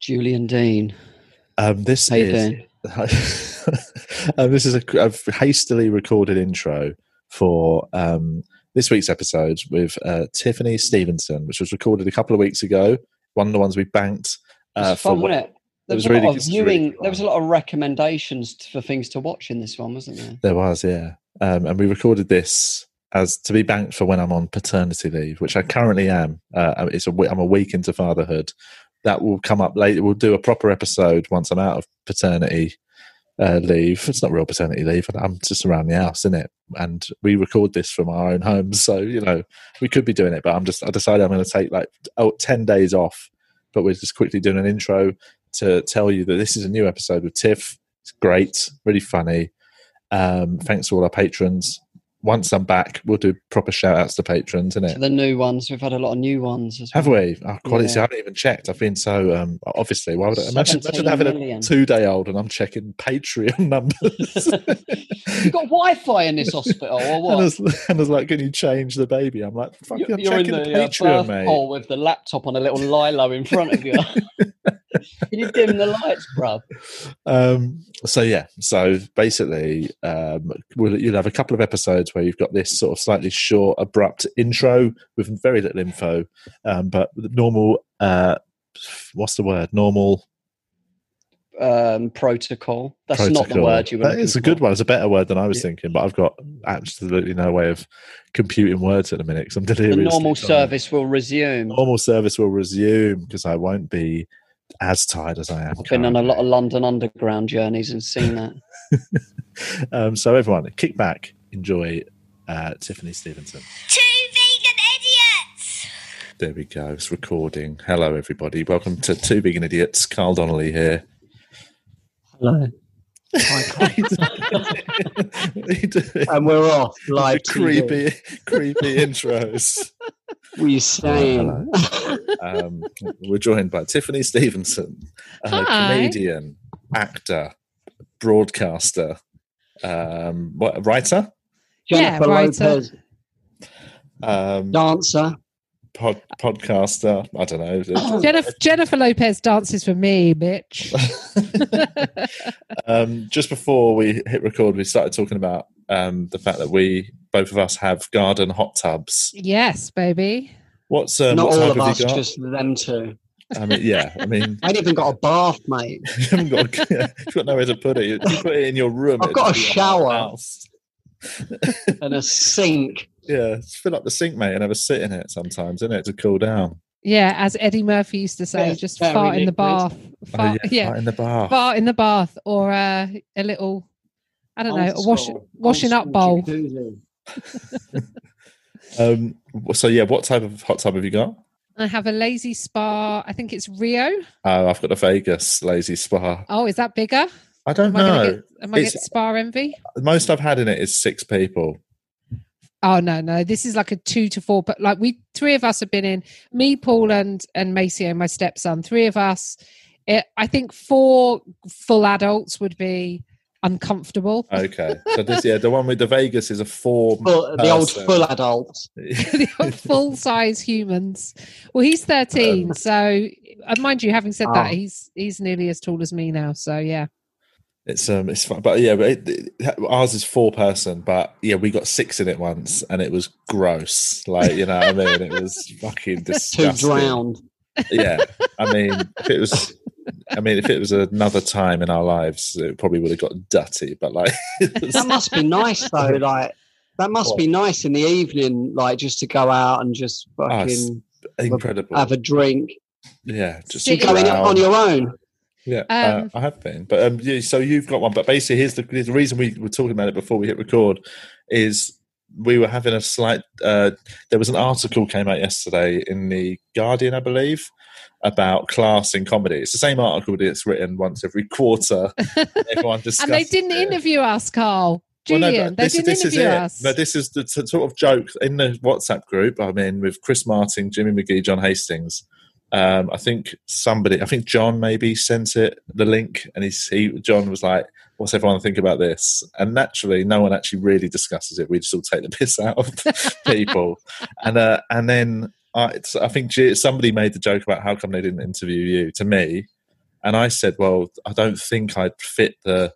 Julian Dean. Um, this you is um, this is a, a hastily recorded intro for um, this week's episode with uh, Tiffany Stevenson, which was recorded a couple of weeks ago. One of the ones we banked. Uh, was fun, for wasn't it? There was, was a really lot of good- it's really viewing. there was a lot of recommendations for things to watch in this one, wasn't there? There was, yeah. Um, and we recorded this as to be banked for when I'm on paternity leave, which I currently am. Uh, it's a, I'm a week into fatherhood. That will come up later. We'll do a proper episode once I'm out of paternity uh, leave. It's not real paternity leave. I'm just around the house, isn't it? And we record this from our own homes, so you know we could be doing it. But I'm just. I decided I'm going to take like oh, 10 days off. But we're just quickly doing an intro to tell you that this is a new episode with Tiff. It's great, really funny. Um, thanks to all our patrons. Once I'm back, we'll do proper shout outs to patrons, isn't For it? the new ones, we've had a lot of new ones as Have we? Our quality, Yeah. I haven't even checked. I've been so, um, obviously, why would I imagine, imagine having million. a two day old and I'm checking Patreon numbers? You've got Wi-Fi in this hospital, or and, what? and it's like, can you change the baby? I'm like, fuck, You're, I'm you're in checking the, the, uh, Patreon, birth mate. with the laptop on a little lilo in front of you. You dim the lights, bruv? Um, so yeah, so basically, um, we'll, you'll have a couple of episodes where you've got this sort of slightly short, abrupt intro with very little info, um, but normal. Uh, what's the word? Normal. Um, protocol. That's not the word you were. It's a good for. one. It's a better word than I was Yeah. thinking, but I've got absolutely no way of computing words at the minute because I'm The delirious. normal service will resume. Normal service will resume because I won't be as tired as I am. I've been on a lot of London Underground journeys and seen that. um, so everyone, kick back, enjoy uh, Tiffany Stevenson. Two vegan idiots! There we go. It's recording. Hello, everybody. Welcome to Two Vegan Idiots. Carl Donnelly here. Hello. and we're off live creepy, creepy intros. What are you saying? Um, we're joined by Tiffany Stevenson, a Hi. comedian, actor, broadcaster, um, what, writer, Yeah, writer. Lopez, um, dancer. Pod, podcaster. I don't know. Jennifer, Jennifer Lopez dances for me, bitch. um, just before we hit record, we started talking about um, the fact that we both of us have garden hot tubs. yes, baby. What's um, Not what all type of us, just them two. I mean, yeah, I mean, I ain't even got a bath, mate. you haven't got, you've got nowhere to put it. You, you put it in your room. I've got a just be your whole shower. And a sink. Yeah, just fill up the sink, mate, and have a sit in it sometimes, isn't it, to cool down? Yeah, as Eddie Murphy used to say, Yeah, just fart in the bath. Fart, oh, yeah, right in the bar. fart in the bath, or uh, a little, I don't know, a wash, washing up bowl. Um, so yeah, what type of hot tub have you got? I have a Lay-Z-Spa. I think it's Rio. Oh, I've got a Vegas Lay-Z-Spa. Oh, is that bigger? I don't Am I know. get, am I It's- get spa envy? Most I've had in it is six people. Oh no, no. This is like a two to four, but like we three of us have been in. Me, Paul, and and Maceo, my stepson. Three of us. It, I think four full adults would be uncomfortable. Okay, so this yeah, the one with the Vegas is a four. Full, the old full adults. full size humans. Well, he's thirteen, so uh, mind you, having said Ah. that, he's he's nearly as tall as me now. So yeah, It's um, it's fun, but yeah, but it, it- ours is four person, but yeah, we got six in it once, and it was gross. Like you know, what I mean, it was fucking Two disgusting. drowned. Yeah, I mean, if it was, I mean, if it was another time in our lives, it probably would have got dirty. But like, That must be nice though. Like that must be nice in the evening, like just to go out and just Oh, fucking incredible. have a drink. yeah, just going You go in around. on your own. Yeah, Um, uh, I have been, but um, yeah, so you've got one. But basically, here's the, here's the reason we were talking about it before we hit record is we were having a slight. Uh, there was an article came out yesterday in the Guardian, I believe, about class in comedy. It's the same article that it's written once every quarter. Everyone discusses and they didn't it. interview us, Carl. Well, no, Julian, they this, didn't this is interview it. us. No, this is the t- sort of joke in the WhatsApp group. I'm in with Chris Martin, Jimmy McGhee, John Hastings. Um, I think somebody, I think John maybe sent it the link, and he's, he John was like, "What's everyone think about this?" And naturally, no one actually really discusses it. We just all take the piss out of people, and uh, and then I, I think somebody made the joke about how come they didn't interview you to me, and I said, "Well, I don't think I'd fit the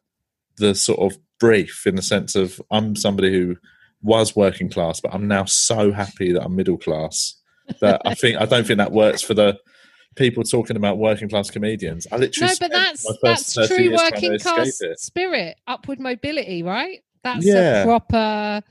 the sort of brief in the sense of I'm somebody who was working class, but I'm now so happy that I'm middle class that I think I don't think that works for the people talking about working class comedians. I literally no, but that's my first that's true years trying to working class spirit, upward mobility, right? That's Yeah. a proper.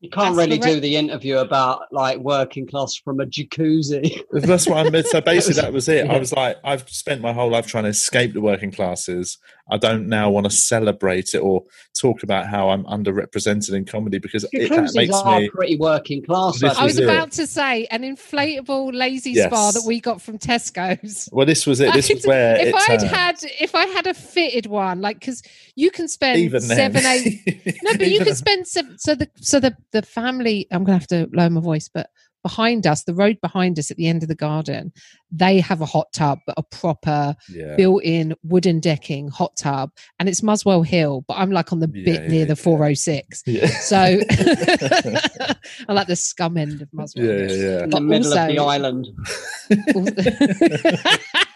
You can't really do the interview about like working class from a jacuzzi. That's what I meant. So basically, that was it. I was like, I've spent my whole life trying to escape the working classes. I don't now want to celebrate it or talk about how I'm underrepresented in comedy because it, that makes are me. pretty working class. I was is it. about to say an inflatable lazy Yes. spa that we got from Tesco's. Well, this was it. This was where if I'd turned. had if I had a fitted one, like because you can spend even then. seven eight No, but you can spend seven, so the so the the family. I'm gonna have to lower my voice, but behind us, the road behind us at the end of the garden, they have a hot tub, but a proper yeah. built-in wooden decking hot tub, and it's Muswell Hill. But I'm like on the Yeah, bit yeah, near the 406, Yeah. so I'm like the scum end of Muswell. yeah, Hill. yeah, yeah. in but the middle of the also- island.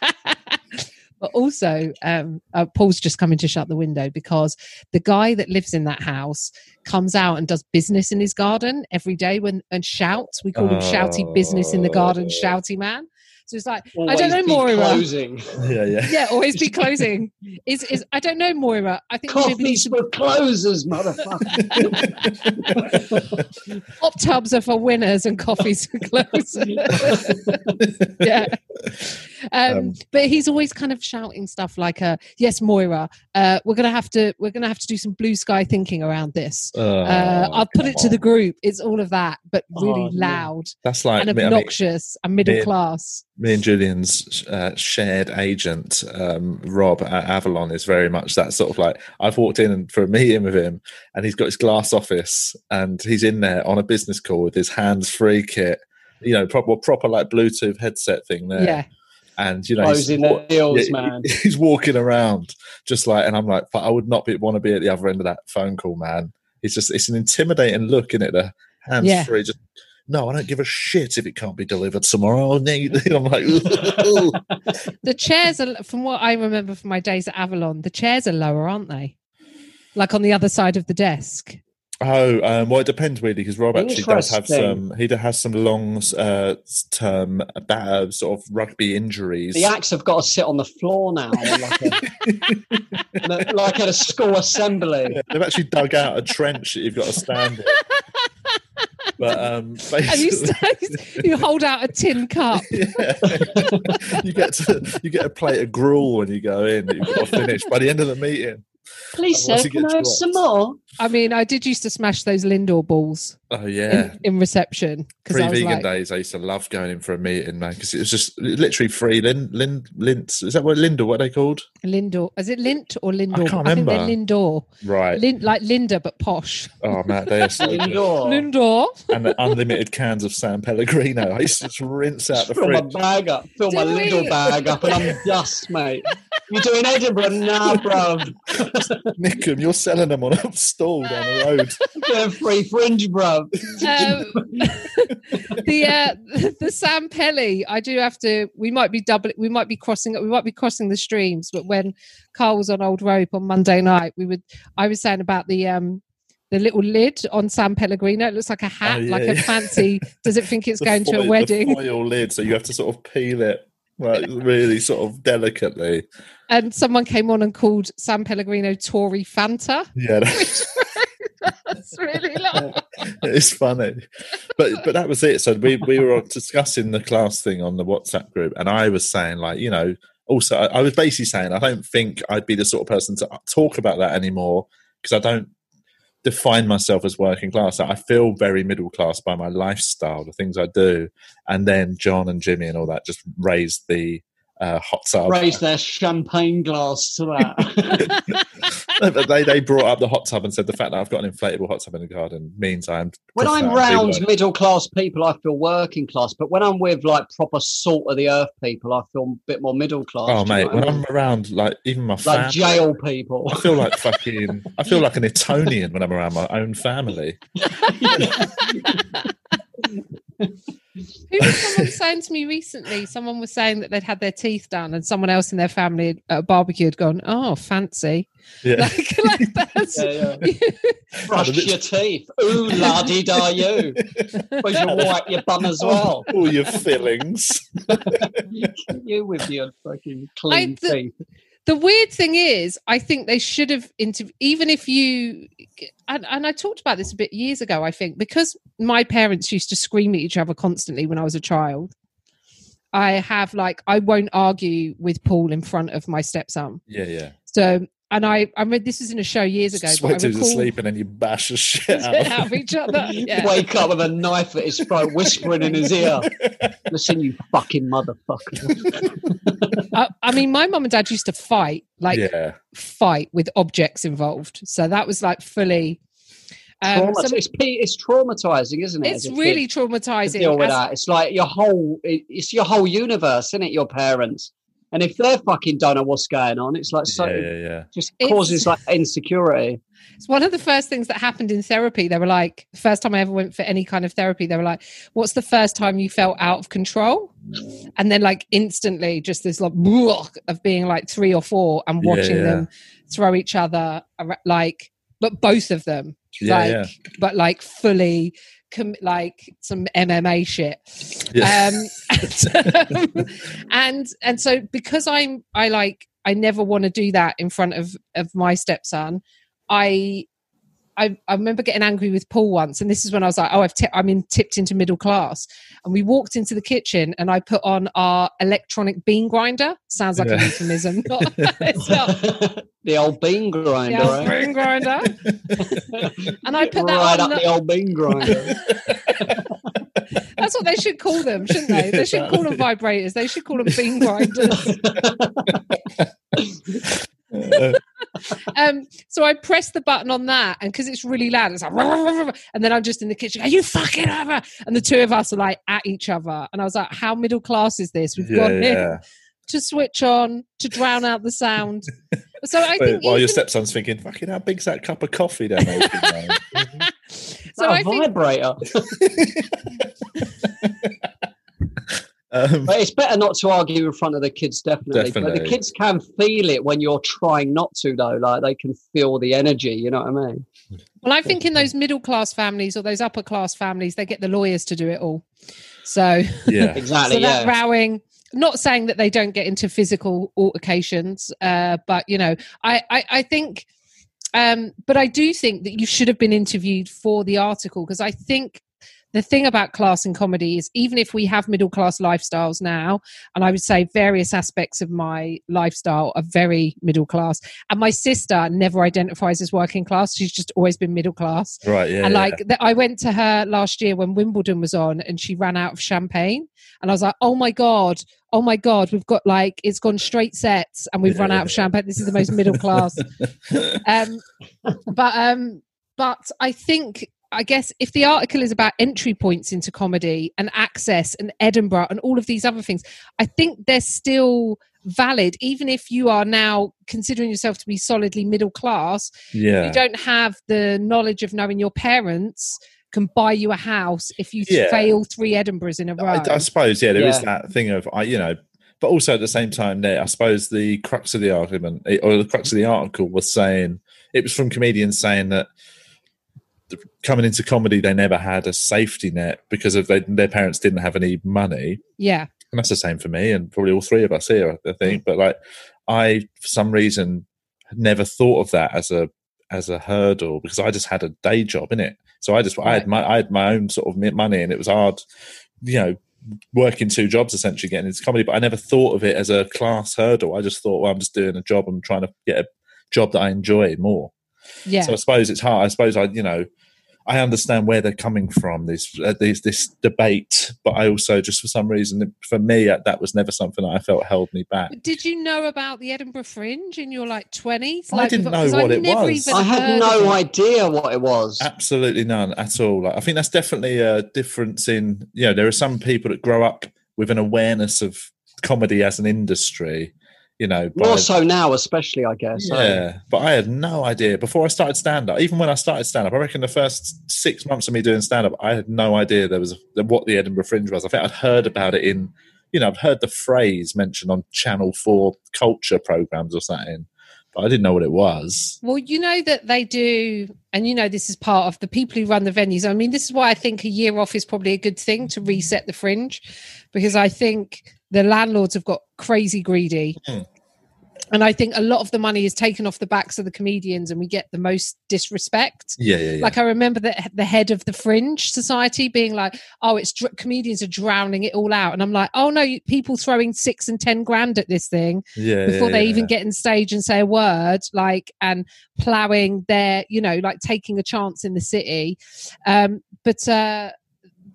but also, um, uh, Paul's just coming to shut the window because the guy that lives in that house comes out and does business in his garden every day when and shouts. We call him Shouty Business in the Garden, Oh. Shouty Man. So it's like I don't know be Moira. Closing. yeah, yeah. Yeah, always be closing. Is is I don't know Moira. I think we maybe need Coffees to, for closers, motherfucker. hot tubs are for winners and coffees for closers. yeah. Um, Um, but he's always kind of shouting stuff like, uh, "Yes, Moira, uh, we're gonna have to we're gonna have to do some blue sky thinking around this. Uh, Oh, I'll put it to the group. It's all of that, but really Oh, loud That's like and me, I mean, obnoxious and middle me- class. me and Julian's uh, shared agent, um, Rob at Avalon, is very much that sort of like. I've walked in and for a meeting with him, and he's got his glass office, and he's in there on a business call with his hands-free kit, you know, proper proper like Bluetooth headset thing there, Yeah. And you know, he's Closing wa- the deals, yeah, man. He's walking around just like, and I'm like, "But I would not be, want to be at the other end of that phone call, man. It's just, it's an intimidating look in it. The hands Yeah. free, just no, I don't give a shit if it can't be delivered tomorrow. I'll need- I'm like, The chairs are, from what I remember from my days at Avalon, the chairs are lower, aren't they? Like on the other side of the desk. Oh, um, well, it depends really because Rob actually does have some. He has some long uh, term uh, sort of rugby injuries. The acts have got to sit on the floor now, like, a, like at a school assembly. Yeah, they've actually dug out a trench that you've got to stand in. But um, And you, basically, you hold out a tin cup. yeah. you get to you get a plate of gruel when you go in that you've got to finish by the end of the meeting. Please, sir, can get I have dropped. some more? I mean, I did used to smash those Lindor balls Oh yeah. in, in reception because I was Pre-vegan like, days, I used to love going in for a meeting, man, because it was just literally free. Lin, Lin, Lint. Is that what Linda? What are they called? Lindor. Is it Lint or Lindor? I can't think they're remember. Lindor. Right. Lin, like Linda, but posh. Oh man, they are so good. Lindor. and the unlimited cans of San Pellegrino. I used to just rinse out the Fill my fridge. bag up, fill my we? little bag up, and I'm dust, mate. You doing Edinburgh? Nah, bro. Nick 'em, you're selling them on a stall down the road. Getting free fringe, bro. Um, the uh, the Sam Pelly. I do have to. We might be double. We might be crossing. We might be crossing the streams. But when Carl was on Old Rope on Monday night, we would. I was saying about the um the little lid on San Pellegrino. It looks like a hat, Oh, yeah, like a yeah. fancy. Does it think it's The going to a wedding? The foil lid, so you have to sort of peel it like really sort of delicately. And someone came on and called San Pellegrino Tory Fanta. Yeah, That's really like. it's funny. But but that was it. So we we were discussing the class thing on the WhatsApp group, and I was saying like you know. Also, I I was basically saying I don't think I'd be the sort of person to talk about that anymore because I don't define myself as working class. I feel very middle class by my lifestyle, the things I do, and then John and Jimmy and all that just raised the uh, hot tub. Raise their champagne glass to that. They they brought up the hot tub and said the fact that I've got an inflatable hot tub in the garden means I am. when I'm round middle class people, I feel working class. But when I'm with like proper salt of the earth people, I feel a bit more middle class. Oh mate, when I? I'm around like even my like family, jail people. I feel like fucking. I feel like an Etonian when I'm around my own family. Who was someone saying to me recently? Someone was saying that they'd had their teeth done, and someone else in their family at a barbecue had gone, "Oh, fancy!" Yeah. Like, like that's Yeah, Brush your teeth. Ooh, la di da you. Suppose you wipe your bum as oh, well. All your fillings. you with your fucking clean I- the- teeth. The weird thing is, I think they should have inter- even if you and, and I talked about this a bit years ago. I think because my parents used to scream at each other constantly when I was a child. I have like I won't argue with Paul in front of my stepson. Yeah, yeah. So and I I mean, this was in a show years ago. Just but wait till he's recall- asleep and then you bash the shit out out of of each other. Yeah. Wake up with a knife at his throat, whispering in his ear. Listen, you fucking motherfucker. I, I mean, my mum and dad used to fight, like yeah. fight with objects involved. So that was like fully. Um, so it's, it's traumatizing, isn't it? it's really kid to traumatizing. deal with as- that. It's like your whole, it- it's your whole universe, isn't it? Your parents. And if they're fucking don't know what's going on, it's like so, yeah, yeah, yeah. just It's- causes like insecurity. It's one of the first things that happened in therapy. They were like, the first time I ever went for any kind of therapy, they were like, "What's the first time you felt out of control?" And then, like instantly, just this like of being like three or four and watching yeah. them throw each other, like, but both of them, Yeah, like, yeah. but like fully, com- like some MMA shit. Yeah. um, and and so because i'm i like i never want to do that in front of of my stepson i I, I remember getting angry with Paul once, and this is when I was like, "Oh, I've ti- I'm in tipped into middle class." And we walked into the kitchen, and I put on our electronic bean grinder. Sounds like a Yeah. euphemism. Not, it's not the old bean grinder, the old right? bean grinder. And I put that right on up the- the old bean grinder. That's what they should call them, shouldn't they? They should call them vibrators. They should call them bean grinders. Um, so I press the button on that, and because it's really loud, it's like, "Rah, rah, rah, rah," and then I'm just in the kitchen. Are you fucking over? And the two of us are like at each other, and I was like, "How middle class is this? We've yeah, gone in yeah. to switch on to drown out the sound." So I think, while your stepson's thinking, "Fucking, how big's that cup of coffee down there?" so a I think vibrator. um, But it's better not to argue in front of the kids, definitely. But the kids can feel it when you're trying not to, though. Like they can feel the energy. You know what I mean? Well, I think in those middle class families or those upper class families, they get the lawyers to do it all. So, yeah, Exactly. so that yeah. rowing, not saying that they don't get into physical altercations, uh, but you know, I, I, I think, um, but I do think that you should have been interviewed for the article because I think the thing about class and comedy is even if we have middle class lifestyles now, and I would say various aspects of my lifestyle are very middle class, and my sister never identifies as working class; she's just always been middle class. right, yeah, and yeah. like I went to her last year when Wimbledon was on, and she ran out of champagne, and I was like, "Oh my god, oh my god, we've got like it's gone straight sets, and we've run out of champagne. This is the most middle class." um, but um, but I think. I guess if the article is about entry points into comedy and access and Edinburgh and all of these other things, I think they're still valid, even if you are now considering yourself to be solidly middle class yeah. you don't have the knowledge of knowing your parents can buy you a house if you Yeah. fail three Edinburghs in a row. I, I suppose, yeah, there is Yeah. that thing of, I, you know, but also at the same time, there, I suppose the crux of the argument eh, or the crux of the article was saying it was from comedians saying that the- coming into comedy, they never had a safety net because of they, their parents didn't have any money. yeah, And that's the same for me and probably all three of us here, I think. But like, I, for some reason, had never thought of that as a as a hurdle because I just had a day job in it. So I just I had my I had my own sort of money and it was hard, you know, working two jobs essentially getting into comedy. But I never thought of it as a class hurdle. I just thought, well, I'm just doing a job. I'm trying to get a job that I enjoy more. Yeah, So I suppose it's hard. I suppose I, you know, I understand where they're coming from. This uh, this this debate, but I also just for some reason, for me, uh, that was never something that I felt held me back. Did you know about the Edinburgh Fringe in your like twenties? Like, I didn't know what it was. I had no idea what it was. Absolutely none at all. Like, I think that's definitely a difference in you know there are some people that grow up with an awareness of comedy as an industry. You know, by- More so now, especially, I guess. so- Yeah, but I had no idea before I started stand up. Even when I started stand up, I reckon the first six months of me doing stand up, I had no idea there was a, what the Edinburgh Fringe was. I think I'd heard about it in, you know, I've heard the phrase mentioned on Channel Four culture programs or something, but I didn't know what it was. Well, you know that they do, and you know this is part of the people who run the venues. I mean, this is why I think a year off is probably a good thing to reset the fringe, because I think the landlords have got crazy greedy. Hmm. And I think a lot of the money is taken off the backs of the comedians, and we get the most disrespect. Yeah, yeah, yeah. Like I remember the the head of the Fringe Society being like, "Oh, it's dr- comedians are drowning it all out," and I'm like, "Oh no, you- people throwing six and ten grand at this thing yeah, before yeah, they yeah. even get in stage and say a word like and plowing their you know like taking a chance in the city um but uh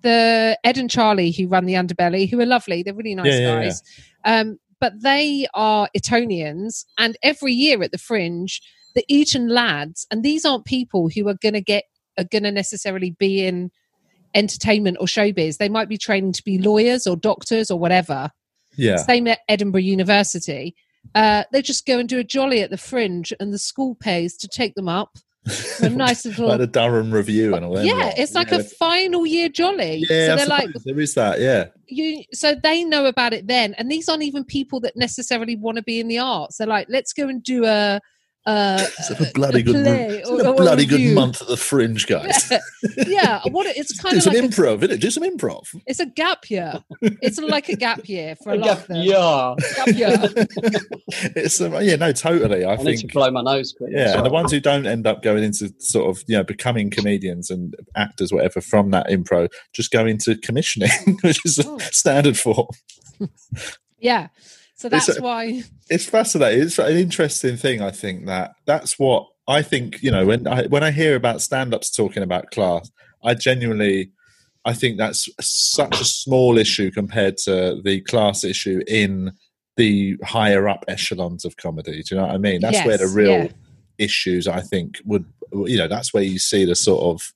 the ed and charlie who run the underbelly who are lovely they're really nice Yeah, yeah, yeah. guys um but they are etonians and every year at the fringe the eton lads and these aren't people who are going to get are going to necessarily be in entertainment or showbiz they might be training to be lawyers or doctors or whatever yeah. same at Edinburgh University. Uh, they just go and do a jolly at the fringe, and the school pays to take them up. A nice little. like the Durham Revue and all that. yeah, it's like yeah. a final year jolly. Yeah, so I they're like there is that. Yeah, you. So they know about it then, and these aren't even people that necessarily want to be in the arts. They're like, let's go and do a. Uh, it's a bloody good, play it's or- a or bloody good month at the Fringe, guys. yeah, what it's kind Do of some like a, improv, innit? Do some improv. it's a gap year. It's like a gap year for a I lot guess- of them. yeah. It's um, yeah, no, totally. I I need to think blow my nose quick. yeah, and the ones who don't end up going into sort of you know becoming comedians and actors, whatever, from that improv, just go into commissioning, which is Oh. a standard form. Yeah. So that's a- why. It's fascinating. It's an interesting thing. I think that that's what I think. You know, when I when I hear about stand-ups talking about class, I genuinely, I think that's such a small issue compared to the class issue in the higher up echelons of comedy. Do you know what I mean? That's where the real yeah. issues, I think, would you know, that's where you see the sort of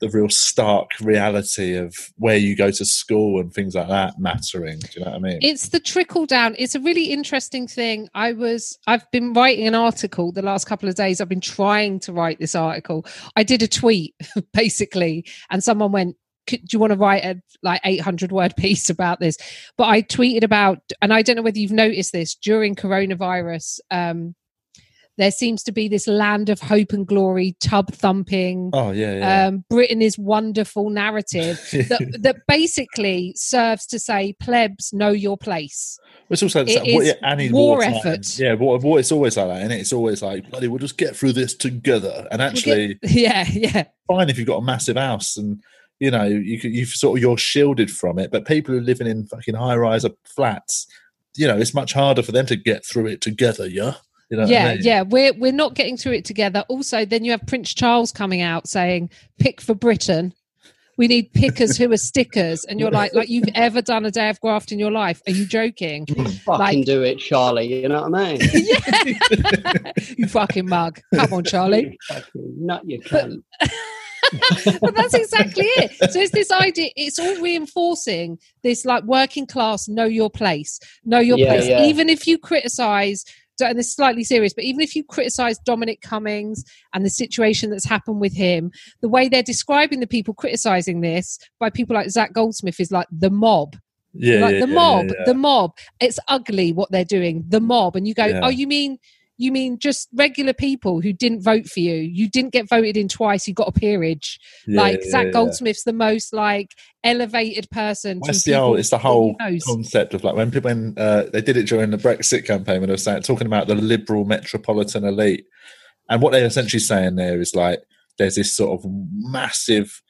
the real stark reality of where you go to school and things like that mattering. Do you know what I mean? It's the trickle down. It's a really interesting thing. I was I've been writing an article the last couple of days. I've been trying to write this article. I did a tweet basically and someone went do you want to write a like 800 word piece about this but i tweeted about and i don't know whether you've noticed this during coronavirus um there seems to be this land of hope and glory tub thumping oh yeah, yeah. um britain is wonderful narrative that, that basically serves to say plebs know your place It's also It what, yeah, and in war effort. Yeah, war, war, it's always like that, and it's always like, bloody, we'll just get through this together. And We'll actually, get- yeah yeah fine if you've got a massive house and you know you you've sort of you're shielded from it. But people who are living in fucking high rise flats, you know, it's much harder for them to get through it together. Yeah, you know. what I yeah mean? yeah we're we're not getting through it together also then you have prince charles coming out saying pick for britain we need pickers who are stickers and you're like like you've ever done a day of graft in your life are you joking mm. Fucking like- do it, Charlie. You know what I mean? yeah. you fucking mug come on charlie You fucking nut you cunt. but that's exactly it. So it's this idea, it's all reinforcing this like working class, know your place, know your Yeah, place. yeah. Even if you criticize, and this is slightly serious, but even if you criticize Dominic Cummings and the situation that's happened with him, the way they're describing the people criticizing this by people like Zac Goldsmith is like the mob. yeah, like yeah, the yeah, mob, yeah, the mob. It's ugly what they're doing. The mob. And you go, oh, you mean you mean just regular people who didn't vote for you? You didn't get voted in twice. You got a peerage Yeah, like yeah, Zac yeah. Goldsmith's the most like elevated person. Well, It's the whole, it's the whole concept of like when people when uh, they did it during the Brexit campaign when they were saying talking about the liberal metropolitan elite, and what they're essentially saying there is like there's this sort of massive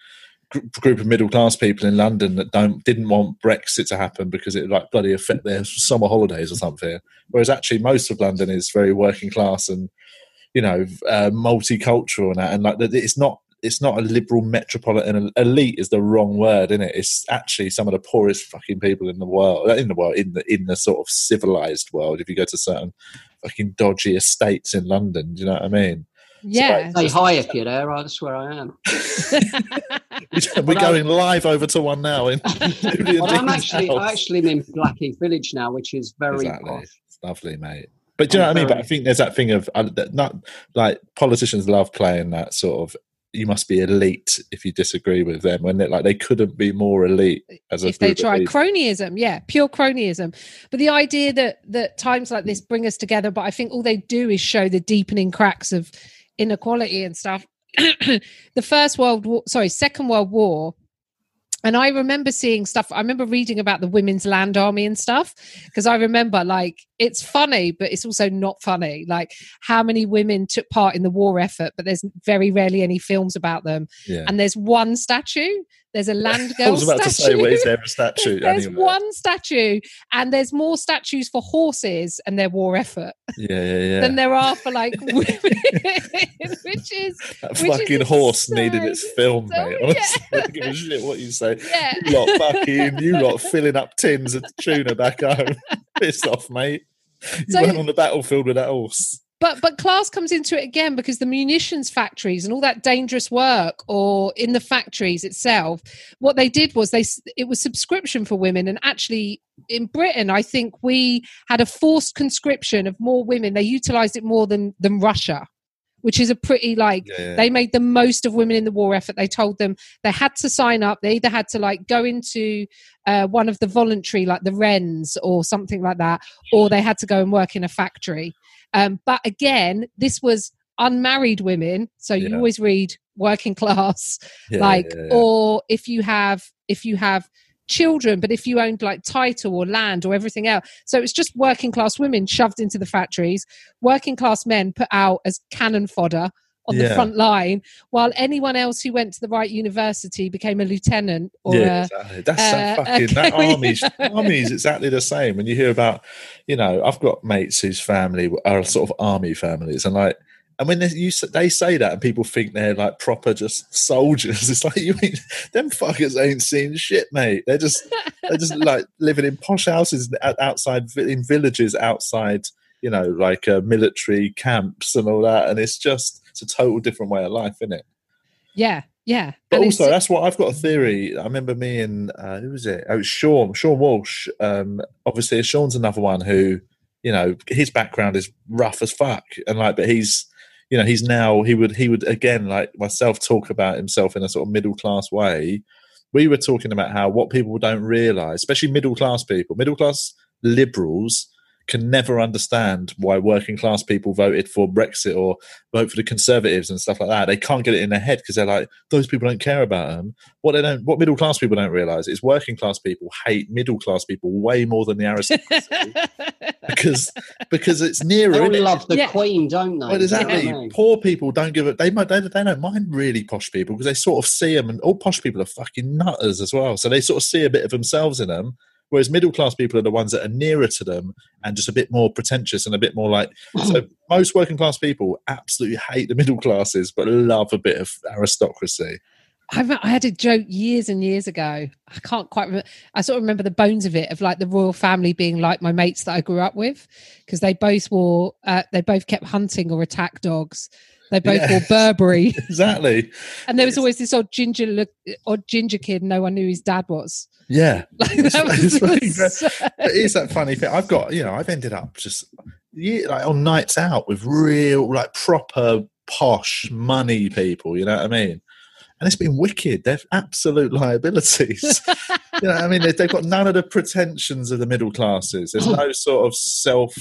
group of middle class people in London that don't didn't want Brexit to happen because it would like bloody affect their summer holidays or something. Whereas actually most of London is very working class and you know uh, multicultural and that, and like it's not it's not a liberal metropolitan elite is the wrong word, isn't it? It's actually some of the poorest fucking people in the world, in the world, in the in the sort of civilized world. If you go to certain fucking dodgy estates in London, do you know what I mean? Yeah. Say hi if you're there. I swear I am. We're Well, going live over to one now. In Well, I'm actually, house. I actually in Blackheath Village now, which is very Exactly. posh. Lovely, mate. But do you know I'm what I mean? But I think there's that thing of uh, that not like politicians love playing that sort of. You must be elite if you disagree with them. When they like they couldn't be more elite as a if they try cronyism yeah pure cronyism but the idea that that times like this bring us together but i think all they do is show the deepening cracks of inequality and stuff. The first world war sorry second world war. And i remember seeing stuff i remember reading about the women's land army and stuff because i remember like it's funny but it's also not funny. Like how many women took part in the war effort but there's very rarely any films about them. Yeah. and there's one statue there's a land girl I was about to say, statue. where's there a statue? There's anywhere? one statue, and there's more statues for horses and their war effort Yeah, yeah, yeah. than there are for like women, which is that which is fucking horse needed its film, So, mate. Honestly, I don't give a shit what you say. yeah. You lot fucking, you lot filling up tins of tuna back home. Piss off, mate. You So- went on the battlefield with that horse. But but class comes into it again because the munitions factories and all that dangerous work, or in the factories itself, what they did was they it was subscription for women, and actually in Britain, I think we had a forced conscription of more women. They utilised it more than than Russia, which is a pretty like Yeah, yeah. they made the most of women in the war effort. They told them they had to sign up. They either had to like go into uh, one of the voluntary like the wrens or something like that or they had to go and work in a factory um, but again this was unmarried women so you Yeah. always read working class Yeah, like yeah, or if you have if you have children but if you owned like title or land or everything else so it's just working class women shoved into the factories. Working class men put out as cannon fodder on the front line while anyone else who went to the right university became a lieutenant or yeah, a, exactly. That's uh, so fucking that army's army's exactly the same. When you hear about, you know, I've got mates whose family are sort of army families, and like, and when they you they say that, and people think they're like proper just soldiers. It's like you mean them fuckers ain't seen shit, mate. They're just they're just like living in posh houses outside in villages outside, you know, like uh, military camps and all that, and it's just it's a total different way of life, isn't it? yeah yeah But And also, it's- that's what I've got a theory. I remember me and uh, who was it? Oh, it was Sean, Sean Walsh. Um, obviously, Sean's another one who, you know, his background is rough as fuck, and like, but he's, you know, he's now he would he would again like myself talk about himself in a sort of middle class way. We were talking about how what people don't realize, especially middle class people, middle class liberals can never understand why working class people voted for Brexit or vote for the Conservatives and stuff like that. They can't get it in their head because they're like, those people don't care about them. What they don't, what middle class people don't realize is working class people hate middle class people way more than the aristocracy because because it's nearer. They all innit? love the Yeah. Queen, don't they? Well, exactly. You know what Poor people don't give it. They might. They, they don't mind really posh people because they sort of see them, and all posh people are fucking nutters as well. So they sort of see a bit of themselves in them. Whereas middle class people are the ones that are nearer to them and just a bit more pretentious and a bit more like. So most working class people absolutely hate the middle classes, but love a bit of aristocracy. I, I had a joke years and years ago. I can't quite remember. I sort of remember the bones of it of like the royal family being like my mates that I grew up with because they both wore, uh, they both kept hunting or attack dogs. They both Yeah. wore Burberry, Exactly. and there was always this odd ginger look, odd ginger kid. No one knew his dad was. Yeah. Like, It's- it's it is that funny thing. I've got, you know, I've ended up just yeah, like on nights out with real, like proper posh money people. You know what I mean? And it's been wicked. They're absolute liabilities. you know, what I mean, they, they've got none of the pretensions of the middle classes. There's no sort of self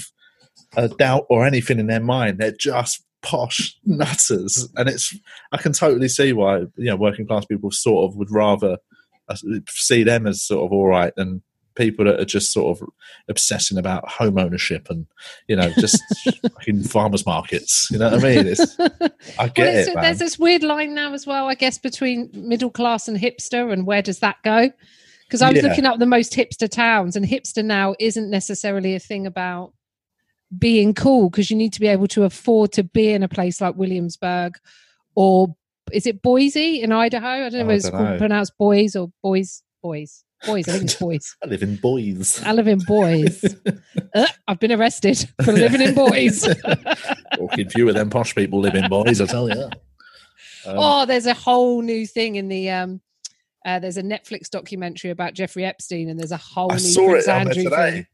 uh, doubt or anything in their mind. They're just posh nutters, and it's. I can totally see why you know working class people sort of would rather uh, see them as sort of all right than people that are just sort of obsessing about home ownership and you know just fucking farmers markets. You know what I mean? It's, I get Well, it, man. there's this weird line now as well, I guess, between middle class and hipster, and where does that go? Because I was Yeah. looking up the most hipster towns, and hipster now isn't necessarily a thing about being cool because you need to be able to afford to be in a place like Williamsburg or is it Boise in Idaho? I don't know whether it's don't called, know. pronounced boys or boys, boys, boys. I think it's boys. I live in Boys. I live in boys. Uh, I've been arrested for living in boys. Fucking few of them posh people live in Boys, I tell you. Um, oh, there's a whole new thing in the um. Uh, there's a Netflix documentary about Jeffrey Epstein, and there's a whole I new saw Prince it on there today. thing.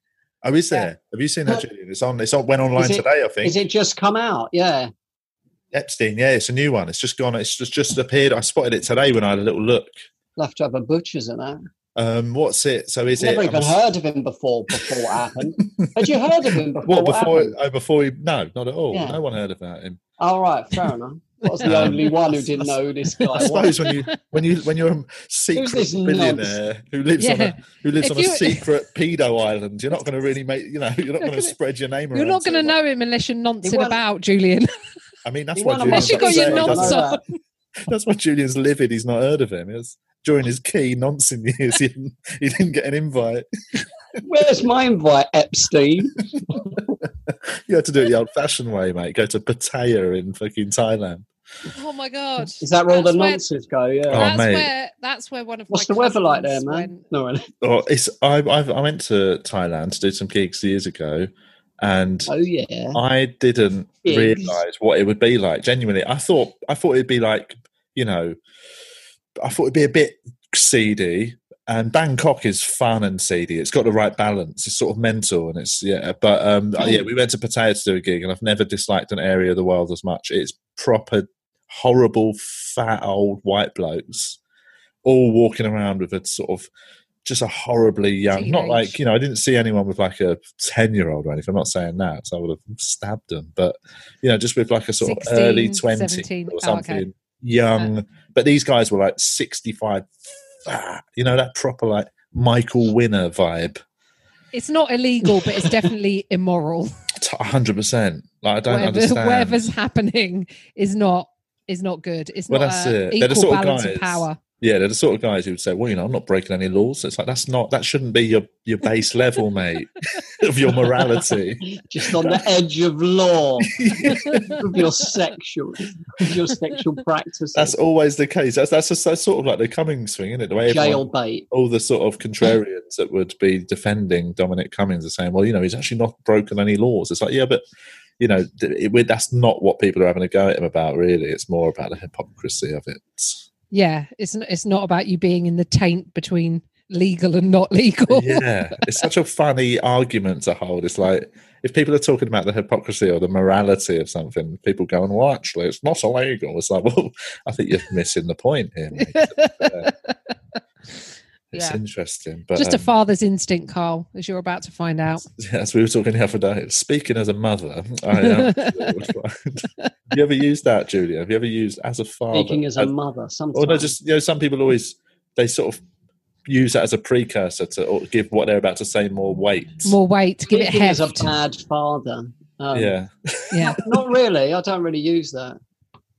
Oh, is Yeah. there? Have you seen that, Julian? It's on. It's on. Went online it- today, I think. Is it just come out? Yeah. Epstein? Yeah, it's a new one. It's just gone. It's just just appeared. I spotted it today when I had a little look. Left over butchers in that. Um, what's it? So is Never it? even I'm- heard of him before. Before it happened. Had you heard of him before? What before? happened? Oh, before he? No, not at all. Yeah. No one heard about him. All right, fair enough. I was the Um, only one who didn't know this guy I suppose when you when you when you're a secret this billionaire who lives on a who lives If on a secret pedo island, you're not going to really make you know you're not going to spread your name around. You're not going to much. know him unless you're noncing about, Julian. I mean, that's He why Julian's unless you got your upset. Day, nonce I know on. That's why Julian's livid. He's not heard of him. It's during his key noncing years. He didn't, he didn't get an invite. Where's my invite, Epstein? You had to do it the old-fashioned way, mate. Go to Pattaya in fucking Thailand. Oh my god! Is that where all the That's where- nonsense go? Yeah. Oh, that's mate. where that's where one of What's my the weather like there, man? went- No, really. Oh, it's I I've, I went to Thailand to do some gigs years ago, and Oh yeah. I didn't Gigs. realize what it would be like. Genuinely, I thought I thought it'd be like you know, I thought it'd be a bit seedy. And Bangkok is fun and seedy. It's got the right balance. It's sort of mental, and it's yeah. But um, yeah, we went to Pattaya to do a gig, and I've never disliked an area of the world as much. It's proper horrible, fat old white blokes, all walking around with a sort of just a horribly young. Not like you know, I didn't see anyone with like a ten-year-old or anything. I'm not saying that, so I would have stabbed them. But you know, just with like a sort of early 20 17. or Oh, okay. something, young. But these guys were like sixty-five. Fat, you know that proper like Michael Winner vibe. It's not illegal, but it's definitely immoral. hundred percent. Like I don't Whatever, understand. whatever's happening is not is not good. It's Well, not that's a it. They're the equal sort of balance guys- of power. Yeah, they're the sort of guys who would say, "Well, you know, I'm not breaking any laws." It's like that's not that shouldn't be your your base level, mate, of your morality. Just on the edge of law of your sexual, of your sexual practices. That's always the case. That's that's, just, that's sort of like the Cummings thing, isn't it? The way everyone, bait. all the sort of contrarians that would be defending Dominic Cummings are saying, "Well, you know, he's actually not broken any laws." It's like, yeah, but you know, th- it, that's not what people are having a go at him about. Really, it's more about the hypocrisy of it. Yeah, it's it's not about you being in the taint between legal and not legal. yeah, it's such a funny argument to hold. It's like if people are talking about the hypocrisy or the morality of something, people going, "Well, actually, it's not illegal." It's like, well, I think you're missing the point here. Uh, Mate. It's Yeah. interesting, but Just a um, father's instinct, Carl, as you're about to find out. as we were talking the other day, speaking as a mother, I am. Have you ever used that, Julia? Have you ever used as a father? Speaking as a mother, sometimes. or no, just you know, some people always they sort of use that as a precursor to or give what they're about to say more weight. More weight, give it Speaking as a bad father. Um, yeah, Yeah. Not really. I don't really use that.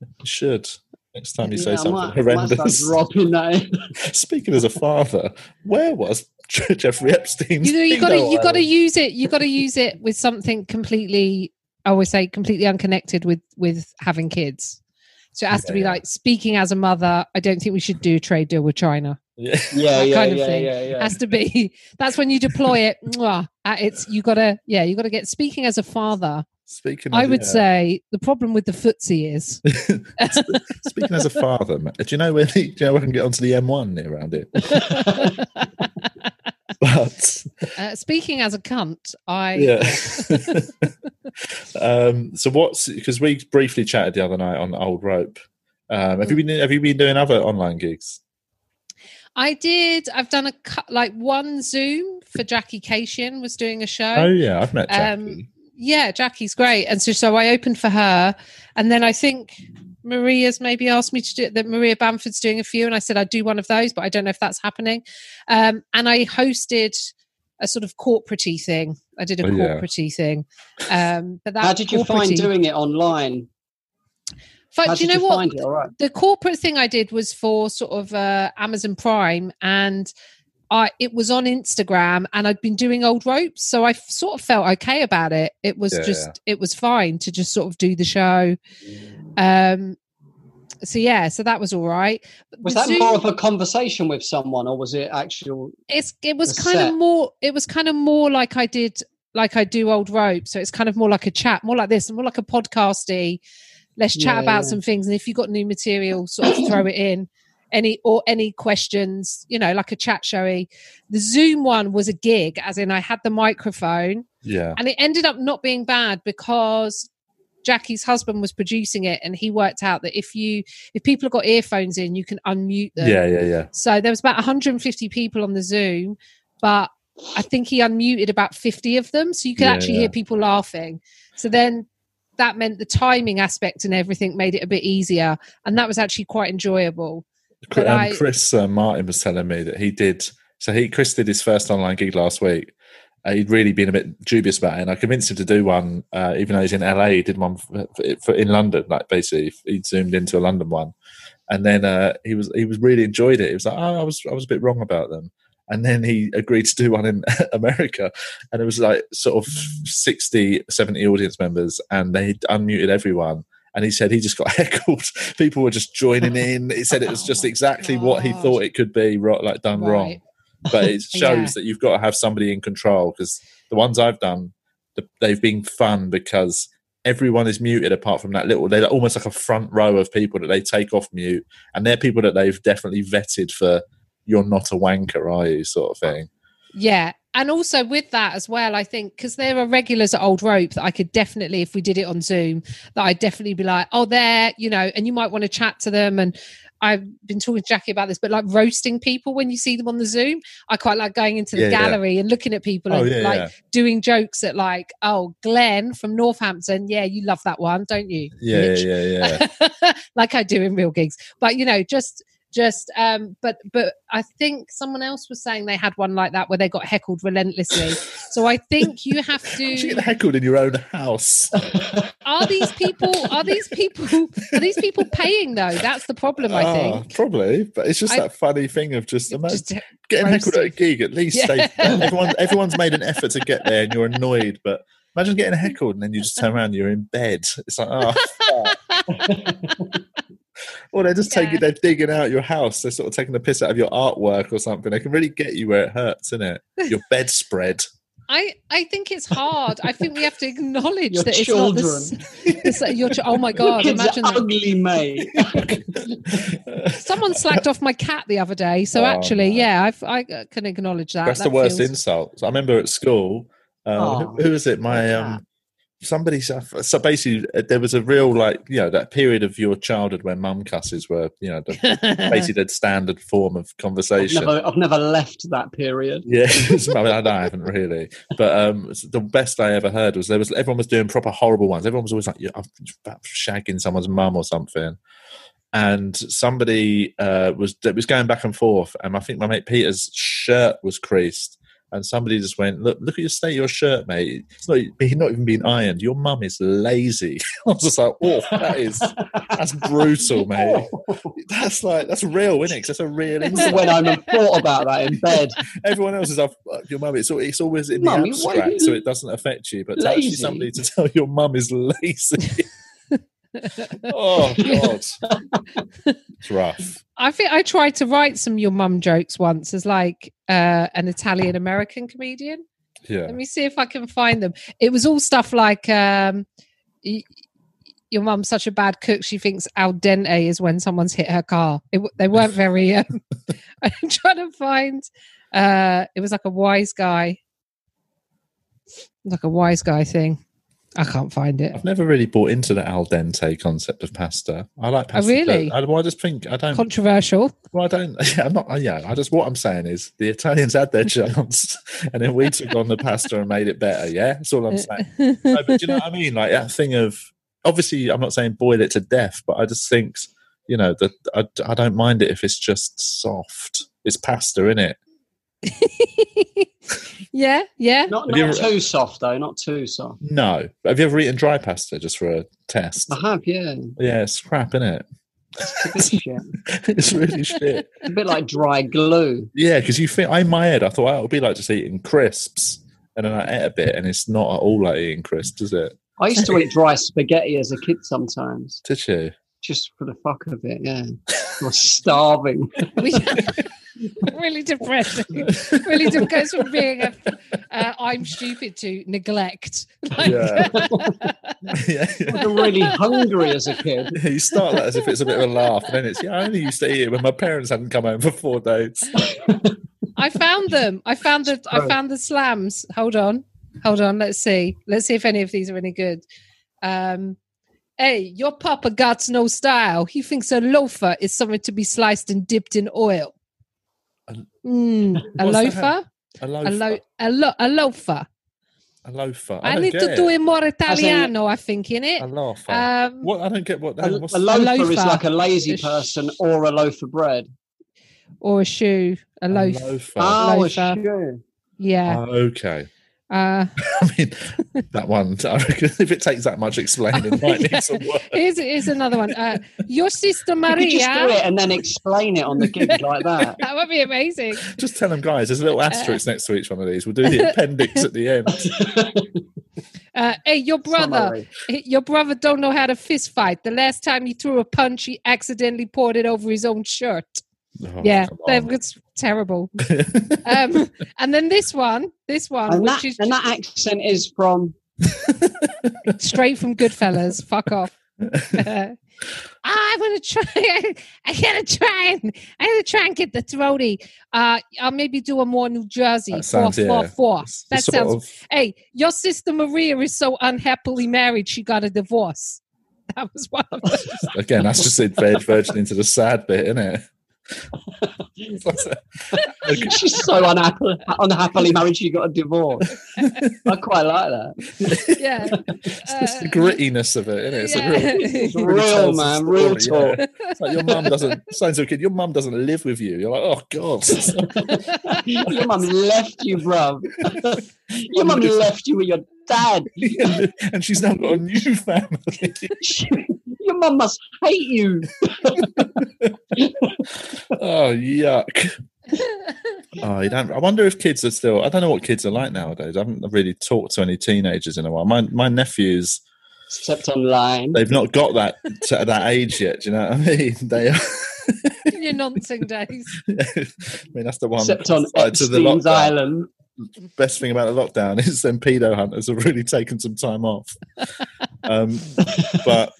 you should. Next time you say Yeah, I something might- I might horrendous. dropping that. Speaking as a father, where was Jeffrey Epstein's? You know, you got to you got to use it. You got to use it with something completely. I always say completely unconnected with with having kids. So it has to be yeah. like speaking as a mother. I don't think we should do a trade deal with China. Yeah. Yeah, That yeah, kind of yeah, thing. yeah, yeah. Has to be. That's when you deploy it. its. You got to. Yeah, you got to get. Speaking as a father, Speaking, I would yeah. say the problem with the FTSE is Speaking as a father, do you know where? The, do you know where I can get onto the M1 near around it? But uh, speaking as a cunt. I yeah. um, so what's because we briefly chatted the other night on Old Rope. Um, have you been Have you been doing other online gigs? I did. I've done a cut like one Zoom for Jackie Kashian was doing a show. Oh yeah, I've met Um, Jackie. Yeah, Jackie's great. And so, so I opened for her. And then I think Maria's maybe asked me to do that. Maria Bamford's doing a few. And I said, I'd do one of those, but I don't know if that's happening. Um, and I hosted a sort of corporate thing. I did a Oh, yeah. thing. Um, but that How did you find doing it online? But How do you know you what? find it? All right. the corporate thing I did was for sort of uh, Amazon Prime, and I it was on Instagram, and I'd been doing old ropes, so I f- sort of felt okay about it. It was Yeah, just it was fine to just sort of do the show. Um, so yeah, so that was all right. Was the that Zoom- more of a conversation with someone, or was it actual? it's it was kind set? of more it was kind of more like I did like I do old rope. So it's kind of more like a chat, more like this, more like a podcasty. Let's chat Yeah, about yeah. some things. And if you've got new material, sort of throw it in. Any or any questions, you know, like a chat showy. The Zoom one was a gig, as in I had the microphone Yeah. and it ended up not being bad because Jackie's husband was producing it and he worked out that if you if people have got earphones in, you can unmute them. Yeah, yeah, yeah. So there was about 150 people on the Zoom, but I think he unmuted about 50 of them, so you could Yeah, actually yeah. hear people laughing. So then that meant the timing aspect and everything made it a bit easier, and that was actually quite enjoyable. Um, I- Chris uh, Martin was telling me that he did. So he Chris did his first online gig last week. Uh, he'd really been a bit dubious about it, and I convinced him to do one. Uh, even though he's in LA, he did one for, for, in London. Like basically, he zoomed into a London one, and then uh, he was he was really enjoyed it. He was like, "Oh, I was I was a bit wrong about them." And then he agreed to do one in America, and it was like sort of 60, 70 audience members, and they unmuted everyone and he said he just got heckled. People were just joining in. He said it was just Oh exactly what he thought it could be, ro- like done wrong. But it shows Yeah. that you've got to have somebody in control because the ones I've done, th- they've been fun because everyone is muted apart from that little. They're almost like a front row of people that they take off mute, and they're people that they've definitely vetted for. You're not a wanker, are you? Sort of thing. Yeah. And also with that as well, I think because there are regulars at Old Rope that I could definitely, if we did it on Zoom, that I'd definitely be like, oh, there, you know, and you might want to chat to them. And I've been talking to Jackie about this, but like roasting people when you see them on the Zoom, I quite like going into the Yeah, yeah. gallery and looking at people Oh and yeah, like yeah, doing jokes at like, oh, Glenn from Northampton. Yeah, you love that one, don't you? yeah, bitch?" yeah, yeah. yeah. like I do in real gigs. But you know, just just um but but I think someone else was saying they had one like that where they got heckled relentlessly. so I think you have How'd you get heckled in your own house? are these people are these people are these people paying though? That's the problem, I Ah, think. probably, but it's just I- that funny thing of just imagine Just getting heckled at a gig. At least Yeah. they, everyone, everyone's made an effort to get there, and you're annoyed. But imagine getting heckled, and then you just turn around, and you're in bed. It's like, oh, fuck. Or they're just taking, they're digging out your house. They're sort of taking the piss out of your artwork or something. They can really get you where it hurts, isn't it? Your bedspread. I, I think it's hard. I think we have to acknowledge Your that it's children. not this. It's, your, ch- oh my god! kids Imagine that. ugly, mate. Someone slacked off my cat the other day, so Oh, actually, no. yeah, I've, I can acknowledge that. That's That the worst feels- insult. I remember at school. Um, Oh, who, who was it? My um, somebody. So basically, uh, there was a real like you know that period of your childhood where mum cusses were you know the, basically the standard form of I've conversation. never, I've never left that period. Yeah, I, mean, I, haven't really, but um, the best I ever heard was there was everyone was doing proper horrible ones. Everyone was always like, I'm shagging someone's mum or something, and somebody uh, was that was going back and forth, and I think my mate Peter's shirt was creased, and somebody just went, look, look at your state of your shirt, mate. It's not, he's not even been ironed. Your mum is lazy. I was just like, oh, that is that's brutal, mate. That's like that's real, isn't it? 'Cause that's a real insult. when I'm thought about that in bed. Everyone else is off "Fuck your mum. It's, it's always in Mummy, the why are abstract, so it doesn't affect you. But to actually somebody to tell your mum is lazy. oh god, it's rough. I think I tried to write some your mum jokes once as like uh, an Italian American comedian. Yeah, Let me see if I can find them. It was all stuff like um, y- your mum's such a bad cook. She thinks al dente is when someone's hit her car. It, they weren't very. Um, I'm trying to find. Uh, it was like a wise guy, like a wise guy thing. I can't find it. I've never really bought into the al dente concept of pasta. I like oh, pasta. really? I, well, I just think I don't. Controversial. Well, I don't. Yeah, I'm not. Yeah, I just. What I'm saying is, the Italians had their chance, and then we took on the pasta and made it better. Yeah, that's all I'm saying. no, but do you know what I mean? Like that thing of obviously, I'm not saying boil it to death, but I just think you know that I, I don't mind it if it's just soft. It's pasta, in it? yeah, yeah. Not, not ever- too soft though. Not too soft. No. Have you ever eaten dry pasta just for a test? I have, yeah. Yeah, it's crap, in it? It's shit. it's really shit. It's a bit like dry glue. Yeah, because you think in my head, I thought oh, it would be like just eating crisps, and then I ate a bit, and it's not at all like eating crisps, is it? I used to eat dry spaghetti as a kid sometimes. Did you? just for the fuck of it. Yeah, I was starving. We- really depressing. Really de- goes from being a uh, I'm stupid to neglect. Like, Yeah. yeah, You're really hungry as a kid. yeah. You start that as if it's a bit of a laugh, and then it's yeah. I only used to eat it when my parents hadn't come home for four days. I found them. I found the I found the slams. Hold on. Hold on. Let's see. Let's see if any of these are any good. Um Hey, your papa got no style. He thinks a loafer is something to be sliced and dipped in oil. A- Mm, a What's that? loafer? A A, loafer. a, lo- a loafer. a loafer. I, don't need get to do it. it more Italiano, I think, in it. A loafer. Um, what? I don't get what. A, what's, a loafer, is like a lazy A sh- person or a loaf of bread. or a shoe, a a loaf. loafer. Oh, a shoe. Yeah. Oh, okay. Uh, I mean, that one. I reckon if it takes that much explaining, it might need some work. here's, here's another one. Uh, your sister You could just do Maria. it and then explain it on the gig like that. That would be amazing. Just tell them, guys. There's a little asterisk next to each one of these. We'll do the appendix at the end. Uh, hey, your brother, Summary. your brother don't know how to fist fight. The last time he threw a punch, he accidentally poured it over his own shirt. Oh, yeah, come that on. was terrible. um, and then this one, this one, And which that, is and that accent is from. straight from Goodfellas. Fuck off. Uh, I want to try. I gotta try and I gotta try and get the throaty. Uh, I'll maybe do a more New Jersey. That sounds, four, four, yeah. four. It's That sort sounds. of- Hey, your sister Maria is so unhappily married. She got a divorce. That was one of them. again, that's just it veg virgin into the sad bit, isn't it? Okay. She's so unhappy, unhappily married. She got a divorce. I quite like that. yeah. It's just the Uh, grittiness of it, isn't it? It's yeah. a real, It's real, tells the man. Real talk. yeah. It's like your mum doesn't. Sounds like a kid. Your mum doesn't live with you. You're like, oh god. Your mum left you, bruv. Your mum left you with your dad. and she's now got a new family. Your mum must hate you. oh yuck. Oh, you don't. I wonder if kids are still. I don't know what kids are like nowadays. I haven't really talked to any teenagers in a while. My my nephews, Except online. they've not got that to that age yet. Do you know what I mean? They. Are, In your nonsense days. I mean, that's the one. Except on to the Epstein's lockdown. Island. Best thing about the lockdown is them pedo hunters have really taken some time off. Um, but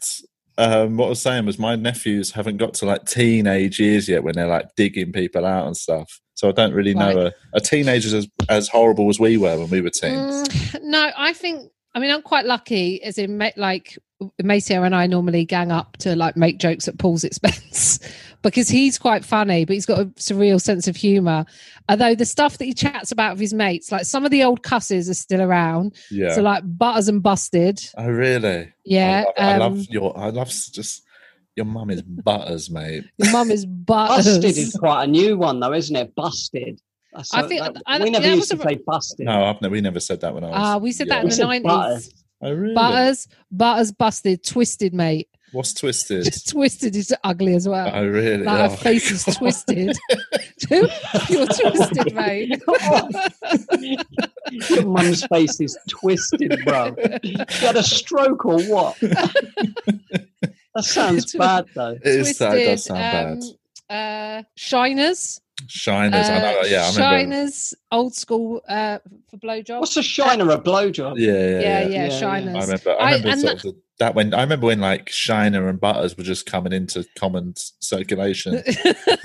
um, what I was saying was my nephews haven't got to like teenage years yet when they're like digging people out and stuff. So I don't really know Right. a, a teenager's as, as horrible as we were when we were teens. Mm, no, I think. I mean, I'm quite lucky, as in, like Maceo and I normally gang up to like make jokes at Paul's expense because he's quite funny, but he's got a surreal sense of humour. Although the stuff that he chats about with his mates, like some of the old cusses are still around. Yeah. So like Butters and Busted, oh really? yeah. I love, I um, love your. I love just your mum is butters, mate. your mum is Butters. Busted is quite a new one, though, isn't it? Busted. That's I a- think- that- I- we never used to a- say busted. No, I've never, we never said that when I was. Ah, we said that in We the nineties. Butters. Oh really? Butters, Butters, Busted, Twisted, mate. What's twisted? Twisted is ugly as well. oh really? Like Oh, her face is twisted. You're twisted, mate. Your mum's face is twisted, bro. She had a stroke or what? that sounds bad, though. It is that it does sound bad. bad. Uh, Shiners. Shiners. I know. uh, Yeah, I remember. Shiners, old school uh, for blowjob. What's a shiner? A blowjob? Yeah, yeah, yeah, yeah. yeah, Yeah, yeah. Shiners. I remember. I I- remember and sort of the, that when I remember when like Shiner and Butters were just coming into common circulation.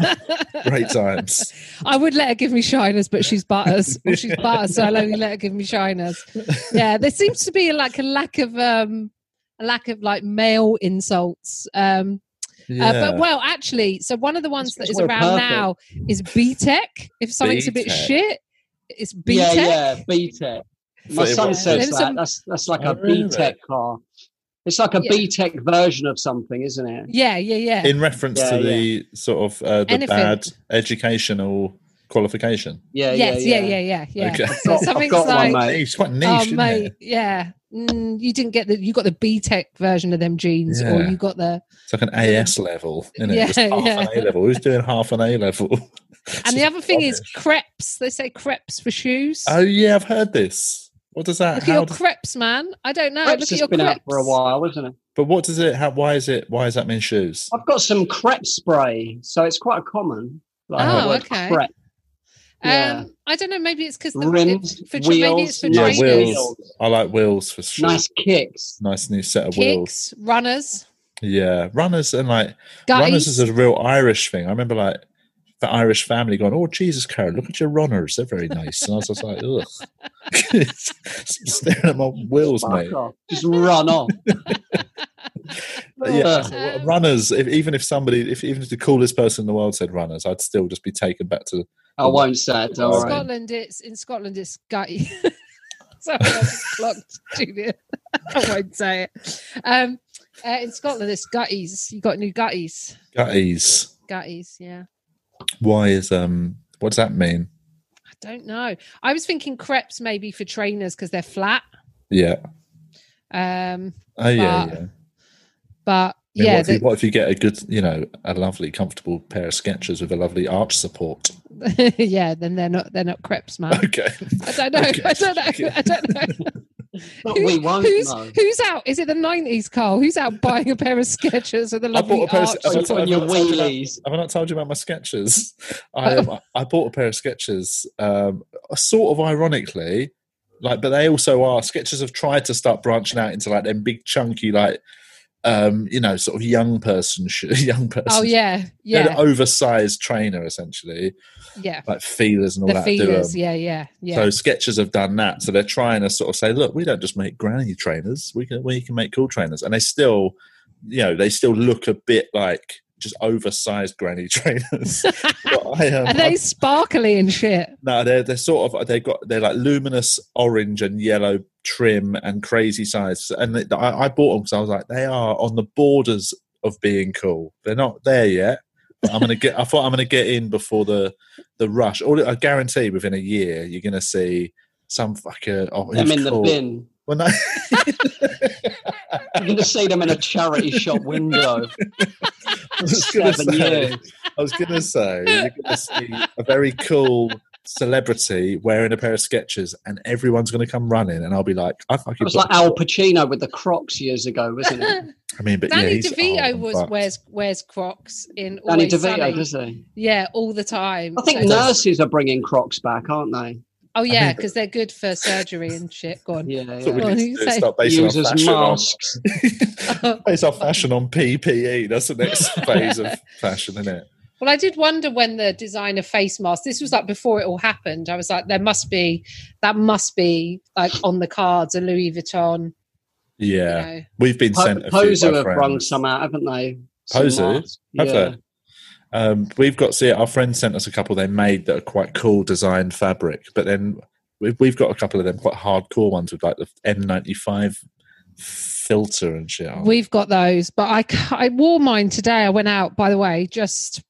Great times. I would let her give me shiners, but she's butters. Well, she's butters, so I'll only let her give me shiners. Yeah, there seems to be like a lack of um a lack of like male insults. Um Yeah. uh, but well actually, so one of the ones that It's is well around perfect. now is BTEC. If something's a bit shit, it's B Yeah, Tech. yeah, BTEC. My So son says that. some- That's that's like Oh, a really? BTEC car. It's like a Yeah. BTEC version of something, isn't it? Yeah, yeah, yeah. in reference Yeah, to the sort of uh, the Anything. bad educational qualification. Yeah, yes, yeah, yeah, yeah, yeah, yeah. Okay. So got- I've something's one, like, mate. It's quite niche, oh isn't mate, it? yeah. Mm, you didn't get the you got the BTEC version of them jeans, or you got the It's like an AS level, isn't it? Yeah, Just half yeah. an A level. Who's doing half an A level? and the other thing is crepes. They say crepes for shoes. oh yeah, I've heard this. What does that? Look at your does- crepes, man. I don't know. Crepes Look at your been crepes. out for a while, isn't it? but what does it? How, why is it? Why does that mean shoes? I've got some crepe spray, so it's quite a common. Like Oh, okay. crepe. Yeah. Um, I don't know. Maybe it's because the Rims, for, tra- maybe it's wheels, for Yeah, wheels. I like wheels for sure. nice kicks. Nice new set of wheels. Kicks, runners, Yeah, runners and like runners is a real Irish thing. I remember like the Irish family going, "Oh Jesus, Carol, look at your runners; they're very nice." And I was just like, "Ugh," staring at my wheels, Fuck mate. off. Just run on. Yeah, Um, runners. If, even if somebody, if even if the coolest person in the world said runners, I'd still just be taken back to. I won't say it. Don't In worry. Scotland, it's in Scotland, it's gutty. Sorry, I just clocked Julia. I won't say it. Um, uh, in Scotland, it's gutties. You got new gutties. Gutties. Gutties, yeah. Why is um? What does that mean? I don't know. I was thinking crepes maybe for trainers because they're flat. Yeah. Um, Oh yeah, But- yeah. but I mean, yeah, what, if you, what if you get a good, you know, a lovely, comfortable pair of Skechers with a lovely arch support? yeah, then they're not they're not crepes, man. Okay. I don't know. Okay. I don't know. Okay. I don't know. But Who- we won't who's know. who's out? Is it the nineties, Carl? Who's out buying a pair of Skechers with a I lovely bought a pair of, arch? have, I, Put on have, your I not told you about, wheelies. have I not told you about my Skechers? I um, I bought a pair of Skechers, um, sort of ironically, like, but they also are Skechers have tried to start branching out into like them big chunky, like, um, you know, sort of young person, sh- young person. Oh yeah, yeah, an oversized trainer essentially, yeah. like Filas and all The that. Filas, yeah, yeah, yeah. So Skechers have done that. So they're trying to sort of say, look, we don't just make granny trainers. We can we can make cool trainers, and they still, you know, they still look a bit like just oversized granny trainers. I, um, Are they I- sparkly and shit? no, they're they're sort of they've got they're like luminous orange and yellow trim and crazy size. And they, I, I bought them because I was like, they are on the borders of being cool. They're not there yet. But I'm gonna get. I thought I'm gonna get in before the the rush. All I guarantee within a year you're gonna see some fucker. Oh, Them who's in the bin. When I, You're going to see them in a charity shop window. I was gonna Seven say, years. I was gonna say you're gonna see a very cool celebrity wearing a pair of Skechers, and everyone's gonna come running, and I'll be like, I fucking. It was like Al Pacino with the Crocs years ago, wasn't it? I mean, but yeah, Danny he's DeVito old, was but- wears wears Crocs in Danny Always DeVito, Sunny. does he? Yeah, all the time. I think So- nurses are bringing Crocs back, aren't they? Oh yeah, think- because they're good for surgery and shit. Go on. Yeah, That's we yeah. Well, need to do, say- start basing our Use as fashion on masks. base our fashion on PPE. That's the next phase of fashion, isn't it? Well, I did wonder when the designer face mask. This was like before it all happened. I was like, there must be that must be like on the cards, a Louis Vuitton. Yeah, You know. we've been Po- sent a few Poser by have brung friends. some out, haven't they? Some Poser? Have yeah. they? Um, we've got see our friends sent us a couple they made that are quite cool designed fabric, but then we've, we've got a couple of them quite hardcore ones with like the N95 filter and shit. We've got those, but I I wore mine today. I went out. By the way, just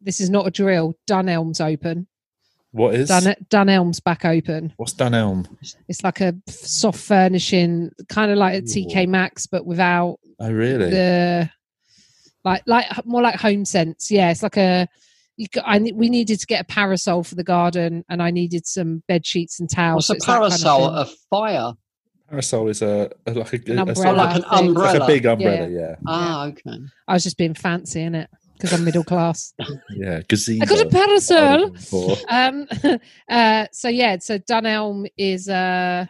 this is not a drill. Dunelm's open. what is Dun Dunelm's back open. what's Dunelm? It's like a soft furnishing, kind of like a TK Maxx, but without Oh, really? the like like more like HomeSense yeah it's like a you I we needed to get a parasol for the garden and I needed some bed sheets and towels What's a so it's that kind of parasol? a fire? Parasol is a, a like a, An a umbrella. sort like an umbrella. like a big umbrella. Yeah, Ah, okay. I was just being fancy in it because I'm middle class yeah. Gazebo. I got a parasol um uh so yeah so Dunelm is uh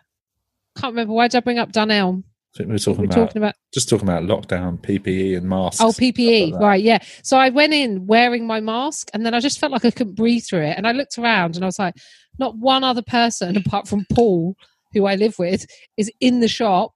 can't remember why did I bring up Dunelm I think we were talking, we're about talking about just talking about lockdown, PPE, and masks. Oh, stuff like PPE, right? Yeah. So I went in wearing my mask, and then I just felt like I couldn't breathe through it. And I looked around, and I was like, not one other person apart from Paul, who I live with, is in the shop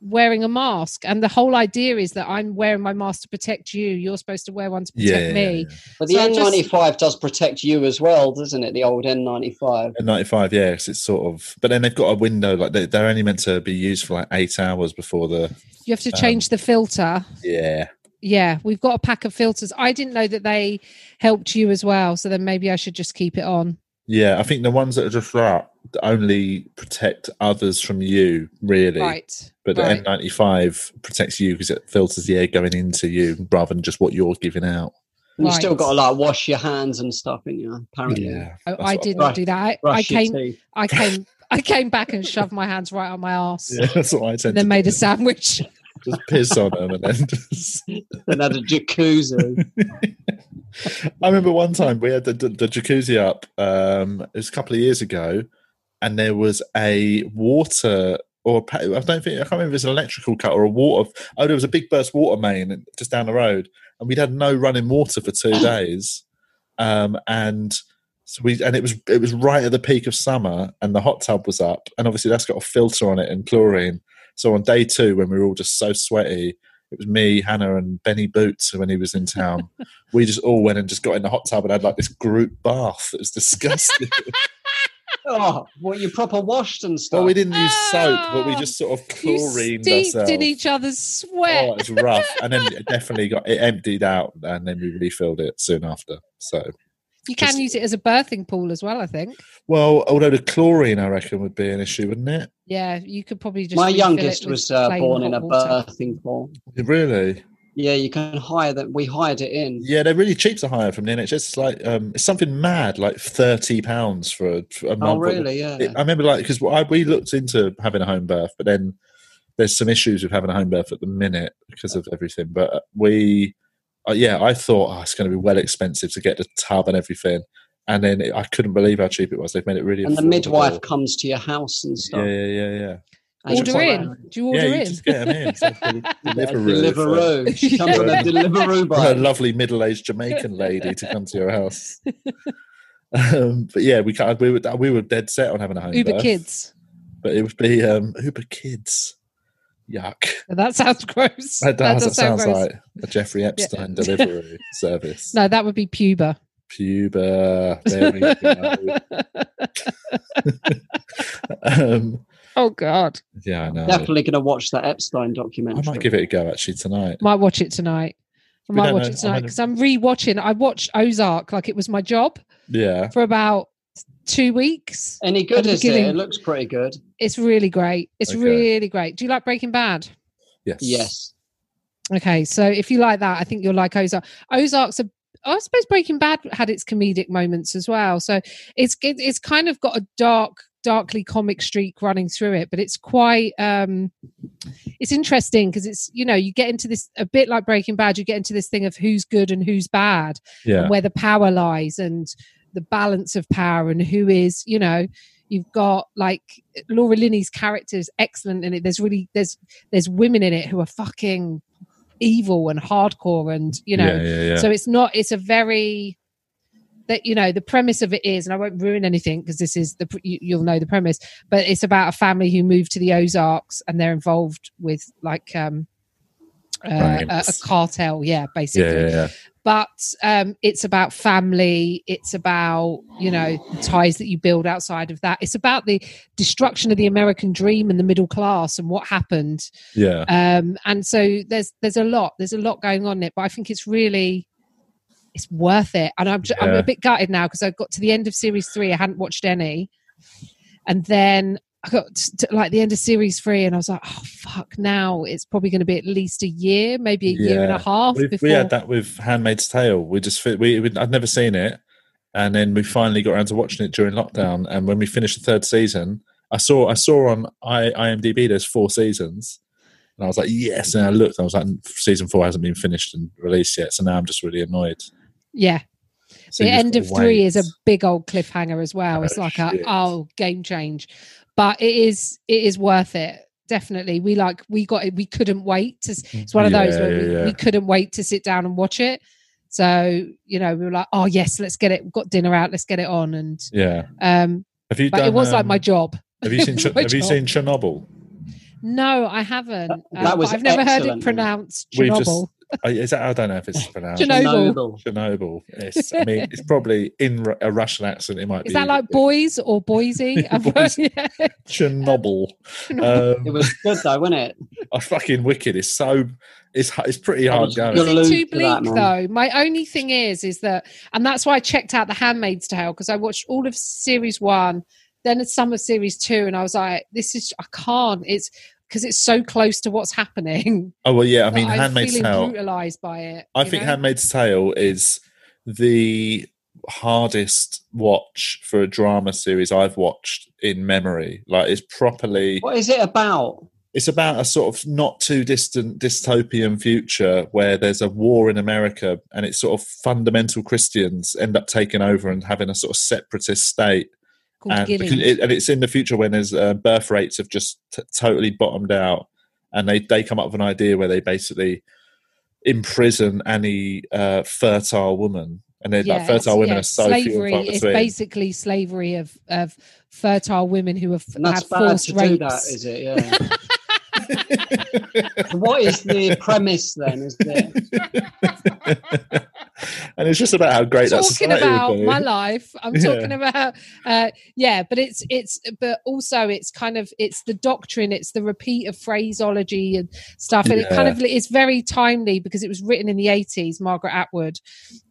wearing a mask. And the whole idea is that I'm wearing my mask to protect you. You're supposed to wear one to protect Yeah, yeah, me. yeah. But the So N95 does protect you as well, doesn't it? The old N95. N95, yes. it's sort of, but then they've got a window like they, they're only meant to be used for like eight hours before the, You have to Um, change the filter. yeah, Yeah, we've got a pack of filters. I didn't know that they helped you as well. So then maybe I should just keep it on. yeah. I think the ones that are just that only protect others from you, really. Right. But the right. N95 protects you because it filters the air going into you rather than just what you're giving out. And you still got to like wash your hands and stuff, in you? Apparently. Yeah, I, I didn't do that. I, I came. I came I came back and shoved my hands right on my ass, Yeah, that's what I tend and then to made do. a sandwich. just piss on them and then just. and had a jacuzzi. I remember one time we had the, the, the jacuzzi up. Um, it was a couple of years ago, and there was a water or I don't think I can't remember if it was an electrical cut or a water. Oh, there was a big burst water main just down the road, and we'd had no running water for two days. Um, and so we and it was it was right at the peak of summer, and the hot tub was up, and obviously that's got a filter on it and chlorine. So on day two, when we were all just so sweaty, it was me, Hannah, and Benny Boots when he was in town. we just all went and just got in the hot tub and had like this group bath. It was disgusting. Oh, well, you proper washed and stuff. well, we didn't use soap, but we Oh, just sort of You chlorined steeped ourselves. in each other's sweat. Oh, it was rough, and then it definitely got it emptied out, and then we refilled it soon after. So, you can just- use it as a birthing pool as well. I think. well, although the chlorine, I reckon, would be an issue, wouldn't it? Yeah, you could probably just. My youngest it was uh, born in a water. birthing pool. Really? Yeah, you can hire that. We hired it in. Yeah, they're really cheap to hire from the NHS. It's like um, it's something mad, like thirty pounds for a, for a month. Oh, really? Yeah. It- I remember, like, because we looked into having a home birth, but then there's some issues with having a home birth at the minute because of everything. But we, uh, yeah, I thought oh, it's going to be well expensive to get the tub and everything, and then it, I couldn't believe how cheap it was. They've made it really. and the midwife comes to your house and stuff. Yeah, yeah, yeah, yeah. And Order in. that- Do you order yeah, you in? just get them in. So Yeah, Deliveroo. Deliveroo. She comes on a Deliveroo a lovely middle-aged Jamaican lady to come to your house. um, but yeah, we can't, we were we were dead set on having a home Uber birth, Kids. but it would be um, Uber Kids. Yuck! That sounds gross. That, does, that does sound sounds gross. like a Jeffrey Epstein delivery service. No, that would be puber. Puber. There we go. um, Oh God, yeah, I know. Definitely going to watch that Epstein documentary. I documentary. might give it a go actually tonight. might watch it tonight. I might watch know. it I'm tonight gonna- because I'm rewatching. I watched Ozark like it was my job Yeah. for about two weeks. Any good is it? It looks pretty good. It's really great. It's Okay. really great. Do you like Breaking Bad? Yes. Yes. Okay, so if you like that, I think you'll like Ozark. Ozark's a I suppose Breaking Bad had its comedic moments as well. So it's it- it's kind of got a dark, darkly comic streak running through it, but it's quite um it's interesting because it's you know you get into this a bit like Breaking Bad. You get into this thing of who's good and who's bad, Yeah. and where the power lies, and the balance of power, and who is you know you've got like Laura Linney's character is excellent in it. There's really there's there's women in it who are fucking evil and hardcore, and you know yeah, yeah, so it's not it's a very that you know the premise of it is and i won't ruin anything because this is the you, you'll know the premise but it's about a family who moved to the ozarks and they're involved with like um uh, a, a cartel. Yeah basically. yeah, yeah, yeah. but um, it's about family. It's about you know ties that you build outside of that. It's about the destruction of the american dream and the middle class and what happened. Yeah. um and so there's there's a lot there's a lot going on in it but i think it's really it's worth it and i'm, ju- I'm a bit gutted now because i got to the end of series three i hadn't watched any and then i got to, like the end of series three and i was like oh fuck now it's probably going to be at least a year maybe a year and a half we, before we had that with Handmaid's Tale. We just we, we I'd never seen it, and then we finally got around to watching it during lockdown. And when we finished the third season, I saw I saw on I, IMDb there's four seasons, and I was like yes. And I looked, I was like season four hasn't been finished and released yet, so now I'm just really annoyed. Yeah So the end gotta of three is a big old cliffhanger as well. it's Oh, like a oh game change, but it is it is worth it. Definitely, we like we got it. We couldn't wait to. It's one of those where yeah, we, yeah. we couldn't wait to sit down and watch it. So you know, we were like, oh yes, let's get it. We've got dinner out. Let's get it on. And yeah. um, Have you but done? it was like um, my job. Have you seen? It Ch- was my have you seen Chernobyl? No, I haven't. That- Um, was I've never heard it pronounced We've just- Chernobyl. Uh, Is that? I don't know if it's pronounced. Chernobyl. Chernobyl. Chernobyl. It's, I mean, it's probably in a Russian accent. It might be. Is that like boys or Boise? I've heard- Boise. yeah. Chernobyl? It Um, was good though, wasn't it? I fucking wicked. It's so. It's it's pretty hard going. Is it too bleak man. though? My only thing is, is that, and that's why I checked out The Handmaid's Tale because I watched all of series one, then some of series two, and I was like, this is I can't. It's because it's so close to what's happening. Oh well, yeah. I that mean, I'm Handmaid's feeling Tale. brutalized by it. I think know? Handmaid's Tale is the hardest watch for a drama series I've watched in memory. Like it's properly What is it about? it's about a sort of not too distant dystopian future where there's a war in America and it's sort of fundamental Christians end up taking over and having a sort of separatist state. Called And, because it, and it's in the future when there's uh, birth rates have just t- totally bottomed out, and they they come up with an idea where they basically imprison any uh, fertile woman, and they're like fertile women yeah, are so few and slavery far is between. basically slavery of of fertile women who have And that's had bad forced to rapes. do that, is it? Yeah. What is the premise then? Is it? and it's just about how great talking about my life i'm Yeah. talking about uh yeah but it's it's but also it's kind of it's the doctrine it's the repeat of phraseology and stuff and it kind of it's very timely because it was written in the 80s margaret atwood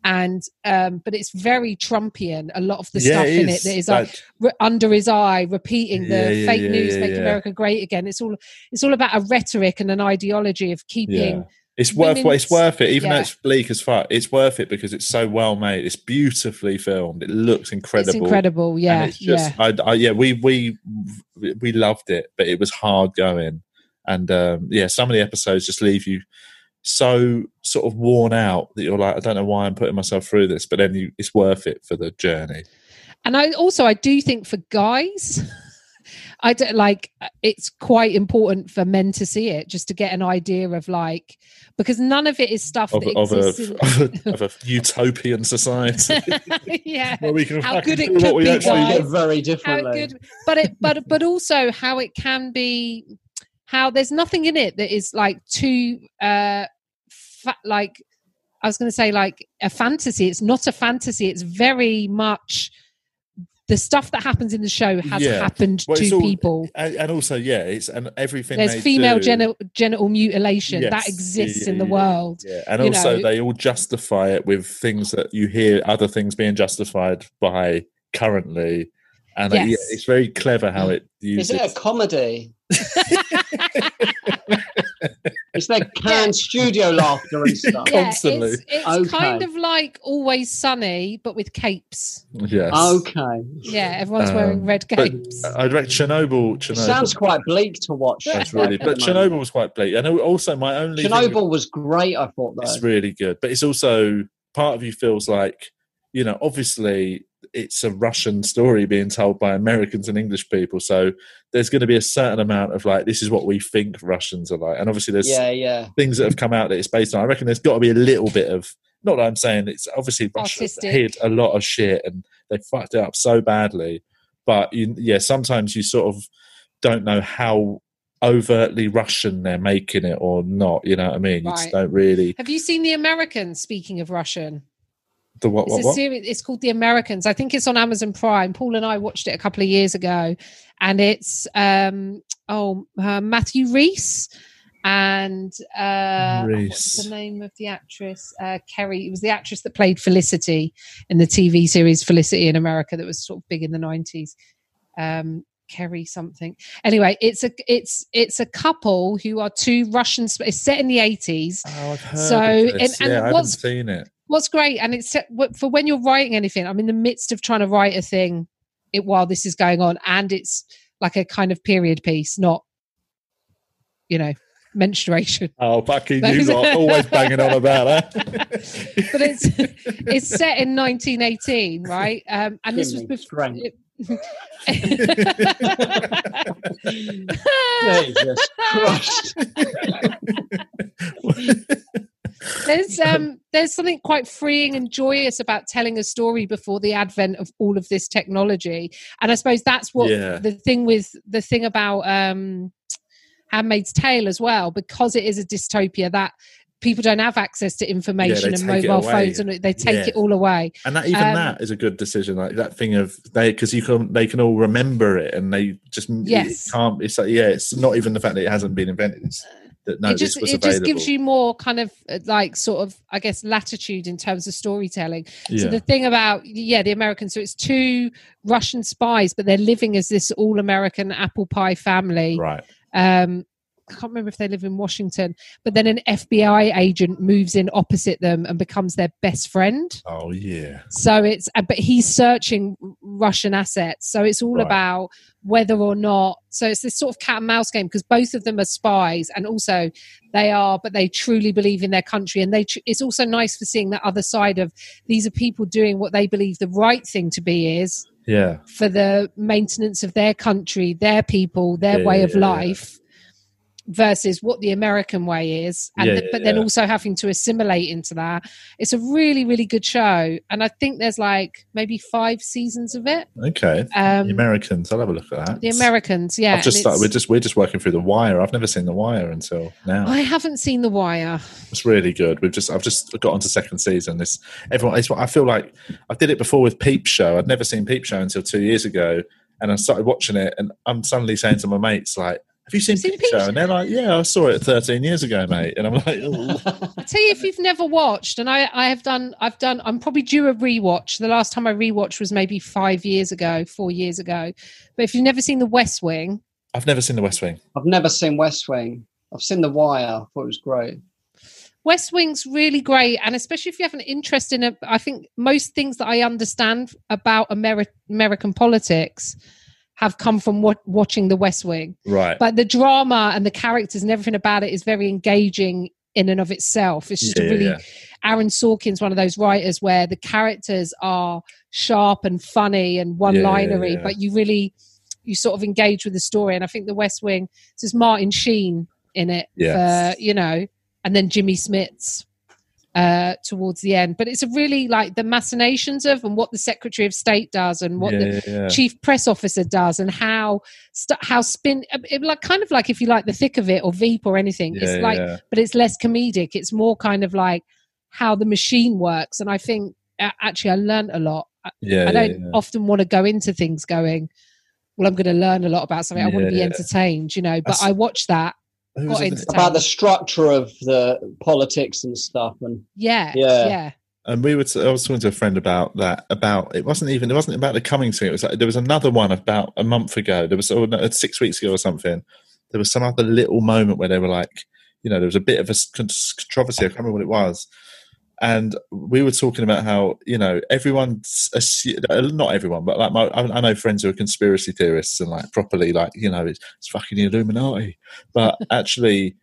and um but it's very trumpian a lot of the stuff in it that is like re- under his eye repeating the Yeah, yeah, fake yeah, news yeah, make yeah. america great again it's all it's all about a rhetoric and an ideology of keeping Yeah. It's worth it's worth it, even though it's bleak as fuck. It's worth it because it's so well made. It's beautifully filmed. It looks incredible. it's incredible yeah it's just, yeah I, I, yeah, we we we loved it, but it was hard going, and um, yeah, some of the episodes just leave you so sort of worn out that you're like, I don't know why I'm putting myself through this, but then you, it's worth it for the journey. and i also i do think for guys i don't like it's quite important for men to see it just to get an idea of like because none of it is stuff Of, that of, a, exists of, a, of a utopian society. Yeah. Where we can How good it could be, actually guys. Treat it very how differently. good but it but but also how it can be how there's nothing in it that is like too uh fa- like i was going to say like a fantasy. It's not a fantasy. It's very much the stuff that happens in the show has Yeah. happened Well, to all- people and, and also yeah, it's and everything there's they female do, genital genital mutilation that exists Yeah, in the yeah, world Yeah, and you also know. they all justify it with things that you hear other things being justified by currently, and uh, yeah, it's very clever how it Is uses. it a comedy? Is there canned studio laughter and stuff? yeah, Constantly. it's, it's Okay. kind of like always sunny but with capes yes. Okay. yeah everyone's Um, wearing red but capes I'd reckon Chernobyl. It sounds quite bleak to watch. That's really, at the but moment. Chernobyl was quite bleak, and also my only thing- Chernobyl was great. I thought though. it's really good but it's also part of you feels like you know obviously it's a russian story being told by americans and english people so there's going to be a certain amount of like this is what we think russians are like and obviously there's yeah, yeah. things that have come out that it's based on i reckon there's got to be a little bit of not that i'm saying it's obviously russia Artistic. hid a lot of shit and they fucked it up so badly but you, yeah sometimes you sort of don't know how overtly russian they're making it or not you know what i mean you just don't really Have you seen The Americans? Speaking of Russian, the what it's what a what series. It's called The Americans. I think it's on Amazon Prime. Paul and I watched it a couple of years ago, and it's um oh uh, Matthew Rhys and uh oh, what's the name of the actress? Uh, Keri. It was the actress that played Felicity in the TV series Felicity in America that was sort of big in the nineties. Um, Keri something. Anyway, it's a it's it's a couple who are two Russian. It's set in the eighties. Oh, I've heard So, of this. and- and yeah, I haven't seen it. What's great, and it's set- for when you're writing anything. I'm in the midst of trying to write a thing it, while this is going on, and it's like a kind of period piece, not you know menstruation. Oh, fucking you are lot always banging on about that. but it's it's set in 1918, right? Um, and this was Give me before. strength. Jesus Christ. there's um there's something quite freeing and joyous about telling a story before the advent of all of this technology and i suppose that's what Yeah. the thing with the thing about um handmaid's tale as well because it is a dystopia that people don't have access to information and mobile phones and they take Yeah. it all away and that even Um, that is a good decision. Like that thing of they because you can they can all remember it and they just Yes. it can't. It's like yeah, it's not even the fact that it hasn't been invented. It's that no, it just it just gives you more kind of uh, like sort of i guess latitude in terms of storytelling yeah. So the thing about yeah, the Americans. So it's two Russian spies, but they're living as this all-American apple pie family. right. Um, I can't remember if they live in Washington, but then an FBI agent moves in opposite them and becomes their best friend. Oh yeah. So it's, uh, but he's searching Russian assets. So it's all Right. about whether or not. So it's this sort of cat and mouse game because both of them are spies, and also they are, but they truly believe in their country. And they, tr- it's also nice for seeing that other side of these are people doing what they believe the right thing to be is Yeah. for the maintenance of their country, their people, their Yeah, way yeah, of yeah, yeah. Versus what the American way is. And Yeah, th- yeah, but then yeah. also having to assimilate into that. It's a really, really good show. And I think there's like maybe five seasons of it. Okay. Um, the Americans. I'll have a look at that. the Americans, yeah. I've just started, we're just we're just working through the Wire. I've never seen the Wire until now. I haven't seen The Wire. It's really good. We've just I've just got onto second season. This everyone. It's what I feel like. I did it before with Peep Show. I'd never seen Peep Show until two years ago, and I started watching it, and I'm suddenly saying to my mates like. Have you seen, Seen Peep, Peep Show? Show? And they're like, "Yeah, I saw it 13 years ago, mate." And I'm like, "Ooh." I tell you, if you've never watched, and I, I have done, I've done, I'm probably due a rewatch. The last time I rewatched was maybe five years ago, four years ago. But if you've never seen The West Wing, "I've never seen The West Wing." I've never seen West Wing. I've seen The Wire. I thought it was great. West Wing's really great, and especially if you have an interest in it, I think most things that I understand about Ameri- American politics have come from what, watching The West Wing. Right. But the drama and the characters and everything about it is very engaging in and of itself. It's just Yeah, a really yeah. Aaron Sorkin's one of those writers where the characters are sharp and funny and one-linery, yeah. but you really you sort of engage with the story. And I think The West Wing there's Martin Sheen in it, for, you know, and then Jimmy Smits uh towards the end. But it's a really like the machinations of and what the secretary of state does and what yeah, the yeah, yeah. chief press officer does and how st- how spin it, like kind of like if you like the thick of it or veep or anything it's like but it's less comedic. It's more kind of like how the machine works and i think uh, actually i learned a lot. I- yeah, i don't often want to go into things going well i'm going to learn a lot about something. I want to be entertained you know but That's- i watched that Who got into- About the structure of the politics and stuff. And yeah Yeah. yeah and we were. T- I was talking to a friend about that. About it wasn't even. It wasn't about the coming thing. It was. Like, there was another one about a month ago. There was or no, uh, six weeks ago or something. There was some other little moment where they were like, you know, there was a bit of a controversy. I can't remember what it was. And we were talking about how you know everyone's uh, not everyone, but like my, I I know friends who are conspiracy theorists and like properly like you know it's, it's fucking the Illuminati, but actually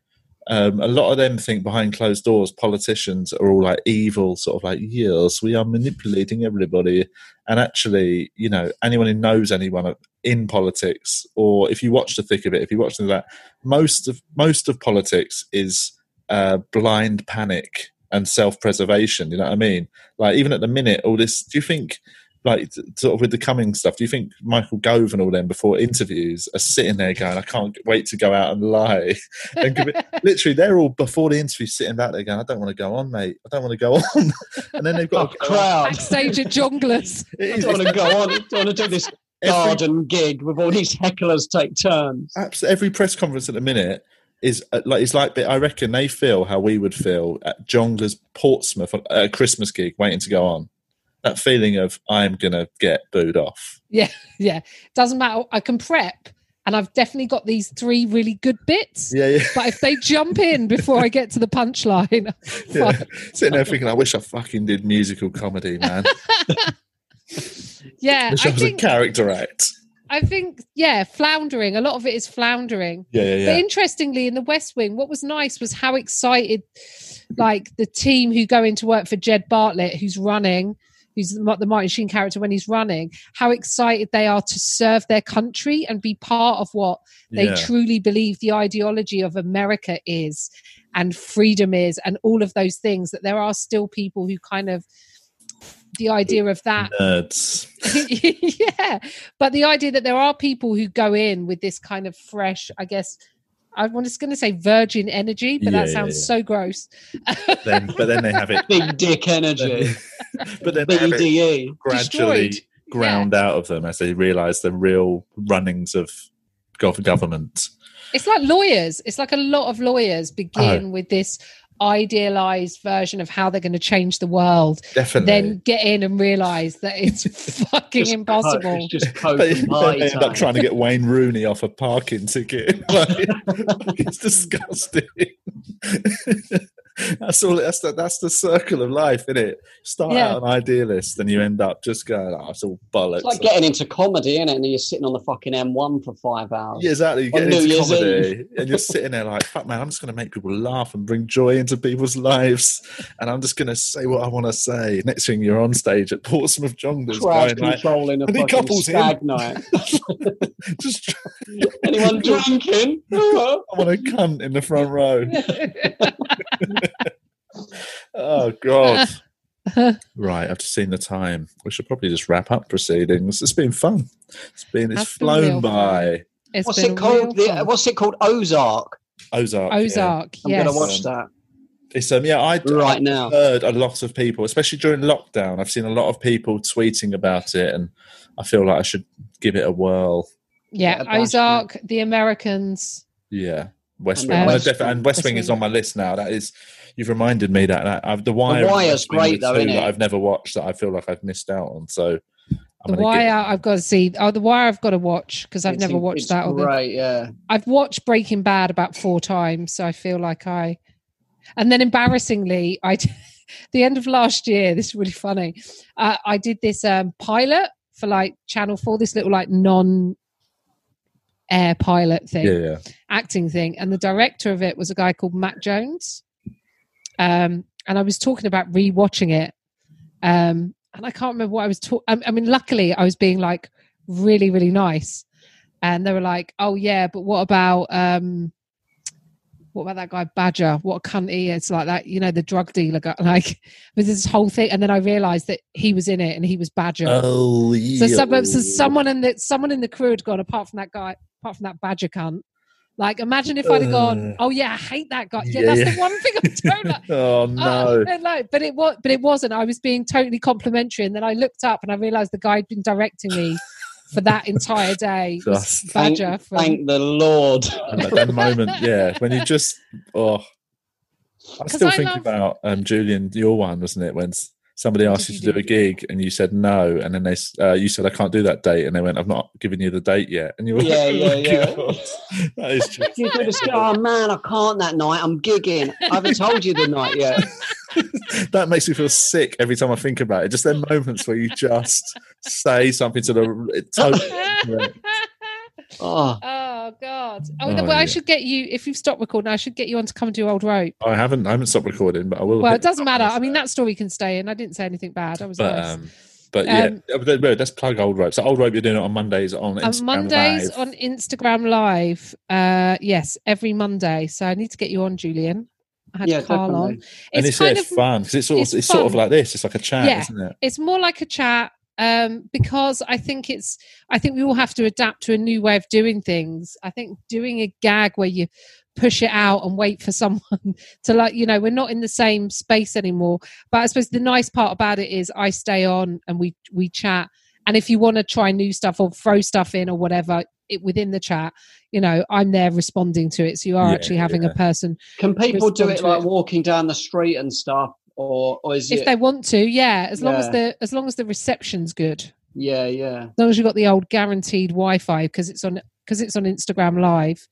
um, a lot of them think behind closed doors politicians are all like evil, sort of like yes, we are manipulating everybody. And actually, you know, anyone who knows anyone in politics, or if you watch the thick of it, if you watch that, most of most of politics is uh, blind panic and self-preservation. You know what I mean? Like even at the minute, all this. Do you think? Like sort of with the coming stuff, do you think Michael Gove and all them before interviews are sitting there going, "I can't wait to go out and lie," and give literally they're all before the interview sitting back there going, I don't want to go on, mate. I don't want to go on. and then they've oh, got to go on. crowd. backstage at jongleurs It I don't want to go on. I don't want to do this every, garden gig with all these hecklers take turns. abs- every press conference at the minute is uh, like it's like I reckon they feel how we would feel at Jongleurs Portsmouth at a Christmas gig waiting to go on. That feeling of I'm gonna get booed off. Yeah, yeah. Doesn't matter. I can prep, and I've definitely got these three really good bits. Yeah, yeah. But if they jump in before I get to the punchline, yeah. Sitting there thinking, I wish I fucking did musical comedy, man. yeah, wish I I was a character act. I think yeah, floundering. A lot of it is floundering. Yeah, yeah, yeah. But interestingly, in the West Wing, what was nice was how excited, like the team who go into work for Jed Bartlet, who's running, who's the the Martin Sheen character when he's running, how excited they are to serve their country and be part of what they yeah. truly believe the ideology of America is and freedom is and all of those things that there are still people who kind of the idea of that Nerds. yeah but the idea that there are people who go in with this kind of fresh i guess i was going to say virgin energy but that Yeah, yeah, sounds yeah. so gross Then, but then they have it. Big dick energy. but then they have it gradually Destroyed. ground out of them as they realise the real runnings of government. it's like lawyers it's like a lot of lawyers begin Oh. with this idealized version of how they're going to change the world, Definitely. then get in and realize that it's fucking Just impossible. Coke, it's just coke they, they end up trying to get Wayne Rooney off a parking ticket. Like, it's disgusting. that's all. That's the, that's the circle of life, isn't it? Start Yeah. out an idealist, and you end up just going, "Oh, it's all bollocks." It's like getting into comedy, isn't it? And then you're sitting on the fucking M1 for five hours. yeah, exactly. you get into Year's comedy and you're sitting there like, "Fuck, man! I'm just going to make people laugh and bring joy into people's lives, and I'm just going to say what I want to say." Next thing, you're on stage at Portsmouth Jongleurs, Crowd going like, controlling a fucking couples in?" stag night. "Just Anyone drinking? I want a cunt in the front row." Oh God. right, I've just seen the time. We should probably just wrap up proceedings. It's been fun. It's been it's Has been flown by. It's What's it called? The, what's it called? Ozark. Ozark. Ozark. yeah. Ozark. I'm gonna watch that It's um yeah, I right I've now. heard a lot of people, especially during lockdown. I've seen a lot of people tweeting about it, and I feel like I should give it a whirl. Yeah, Yeah, bash, Ozark, The Americans. Yeah, West Wing. I'm gonna West def- Wing. and West West Wing is on my list now. That is, you've reminded me that, that I've, the Wire. and Wire's great are though, two innit? that I've never watched that I feel like I've missed out on. So, I'm The Wire, get- I've got to see. Oh, The Wire, I've got to watch because I've It's never watched it's that. Or the, Great, yeah. I've watched Breaking Bad about four times, so I feel like I. And then embarrassingly, I, the end of last year. This is really funny. Uh, I did this um, pilot for like Channel Four, this little like non air pilot thing, yeah, yeah. acting thing, and the director of it was a guy called Matt Jones. Um, and I was talking about rewatching it, um, and I can't remember what I was talking. I, I mean, luckily, I was being like really, really nice, and they were like, "Oh yeah, but what about um, what about that guy Badger? What a cunt he is!" Like that, you know, the drug dealer guy. Like, with this whole thing, and then I realised that he was in it, and he was Badger. Oh, So, yeah. some, so someone in the someone in the crew had gone apart from that guy, apart from that badger cunt. Like, imagine if I'd have gone, Uh, "Oh yeah, I hate that guy." Yeah, yeah, that's yeah. the one thing I don't like. Oh no! and like, but it was, but it wasn't. I was being totally complimentary, and then I looked up and I realised the guy had been directing me for that entire day. was Just Thank, Badger from thank the Lord. And at that moment, yeah, when you just oh, I'm 'Cause still I thinking love- about um, Julian, your one, wasn't it? When s- somebody What asked you you to do a gig and you said no, and then they uh, you said I can't do that date, and they went, I've not given you the date yet, and you were Yeah, like, yeah, oh, yeah. God. that is just You do this, oh man, I can't that night. I'm gigging. I haven't told you the night yet. that makes me feel sick every time I think about it. Just them moments where you just say something to the it totally incorrect. Oh, Oh God! Oh, Oh, well, I should get you if you've stopped recording. I should get you on to come and do old rope. I haven't I haven't stopped recording, but I will. Well, it doesn't matter. I mean, that story can stay in. I didn't say anything bad. I was but nice. um, but yeah, Um, but, but let's plug old rope. So old rope, you're doing it on Mondays on on Instagram Mondays Live. on Instagram Live. Uh, yes, every Monday. So I need to get you on, Julian. I had yeah, Carl on. definitely. and It's it's, kind it's of fun because it's sort of it's it's sort of like this. It's like a chat, Yeah. isn't it? it's more like a chat um, because I think it's I think we all have to adapt to a new way of doing things. I think doing a gag where you push it out and wait for someone to like you know we're not in the same space anymore but i suppose the nice part about it is i stay on and we we chat and if you want to try new stuff or throw stuff in or whatever it within the chat you know i'm there responding to it so you are Yeah, actually having yeah. a person Can people do it like it. walking down the street and stuff, or or is if it? they want to yeah as long as the as long as the reception's good yeah, yeah. as long as you've got the old guaranteed Wi-Fi because it's on because it's on Instagram Live.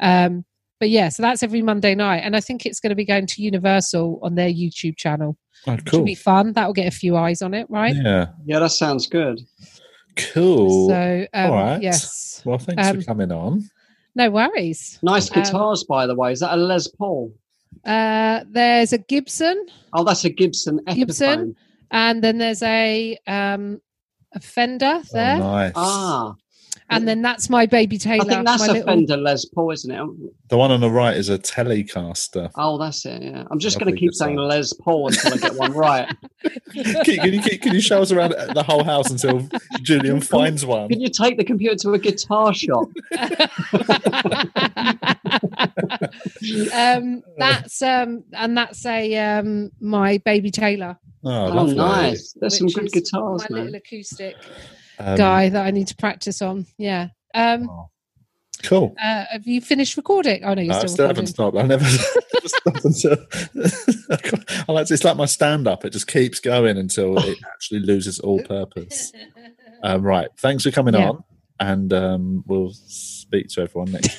Um, but yeah, so that's every Monday night, and I think it's going to be going to Universal on their YouTube channel, Oh, which will be fun. That will get a few eyes on it, right? Yeah, Yeah, that sounds good. cool. So um, All right. yes, well, thanks um, for coming on. no worries. Nice Um, guitars, by the way. Is that a Les Paul? Uh, there's a Gibson, Oh, that's a Gibson Epiphone. Gibson? and then there's a um, a Fender there, Oh, nice. Ah, and then that's my baby Taylor. I think that's a little- Fender Les Paul, isn't it? The one on the right is a Telecaster. Oh, that's it. Yeah, I'm just going to Lovely keep saying guitar. Les Paul until I get one right. can, can you, can you show us around the whole house until Julian finds one? Can you take the computer to a guitar shop? um, that's um, and that's a um, my baby Taylor. Oh, Oh, nice. There's some good is guitars, My man. little acoustic Um, guy that I need to practice on. Yeah. Um, oh, Cool. Uh, have you finished recording? Oh no, you're No, still still recording. haven't stopped. I never never stop until I like to, it's like my stand up. It just keeps going until it actually loses all purpose. Um, right. Thanks for coming Yeah. on, and um, we'll speak to everyone next.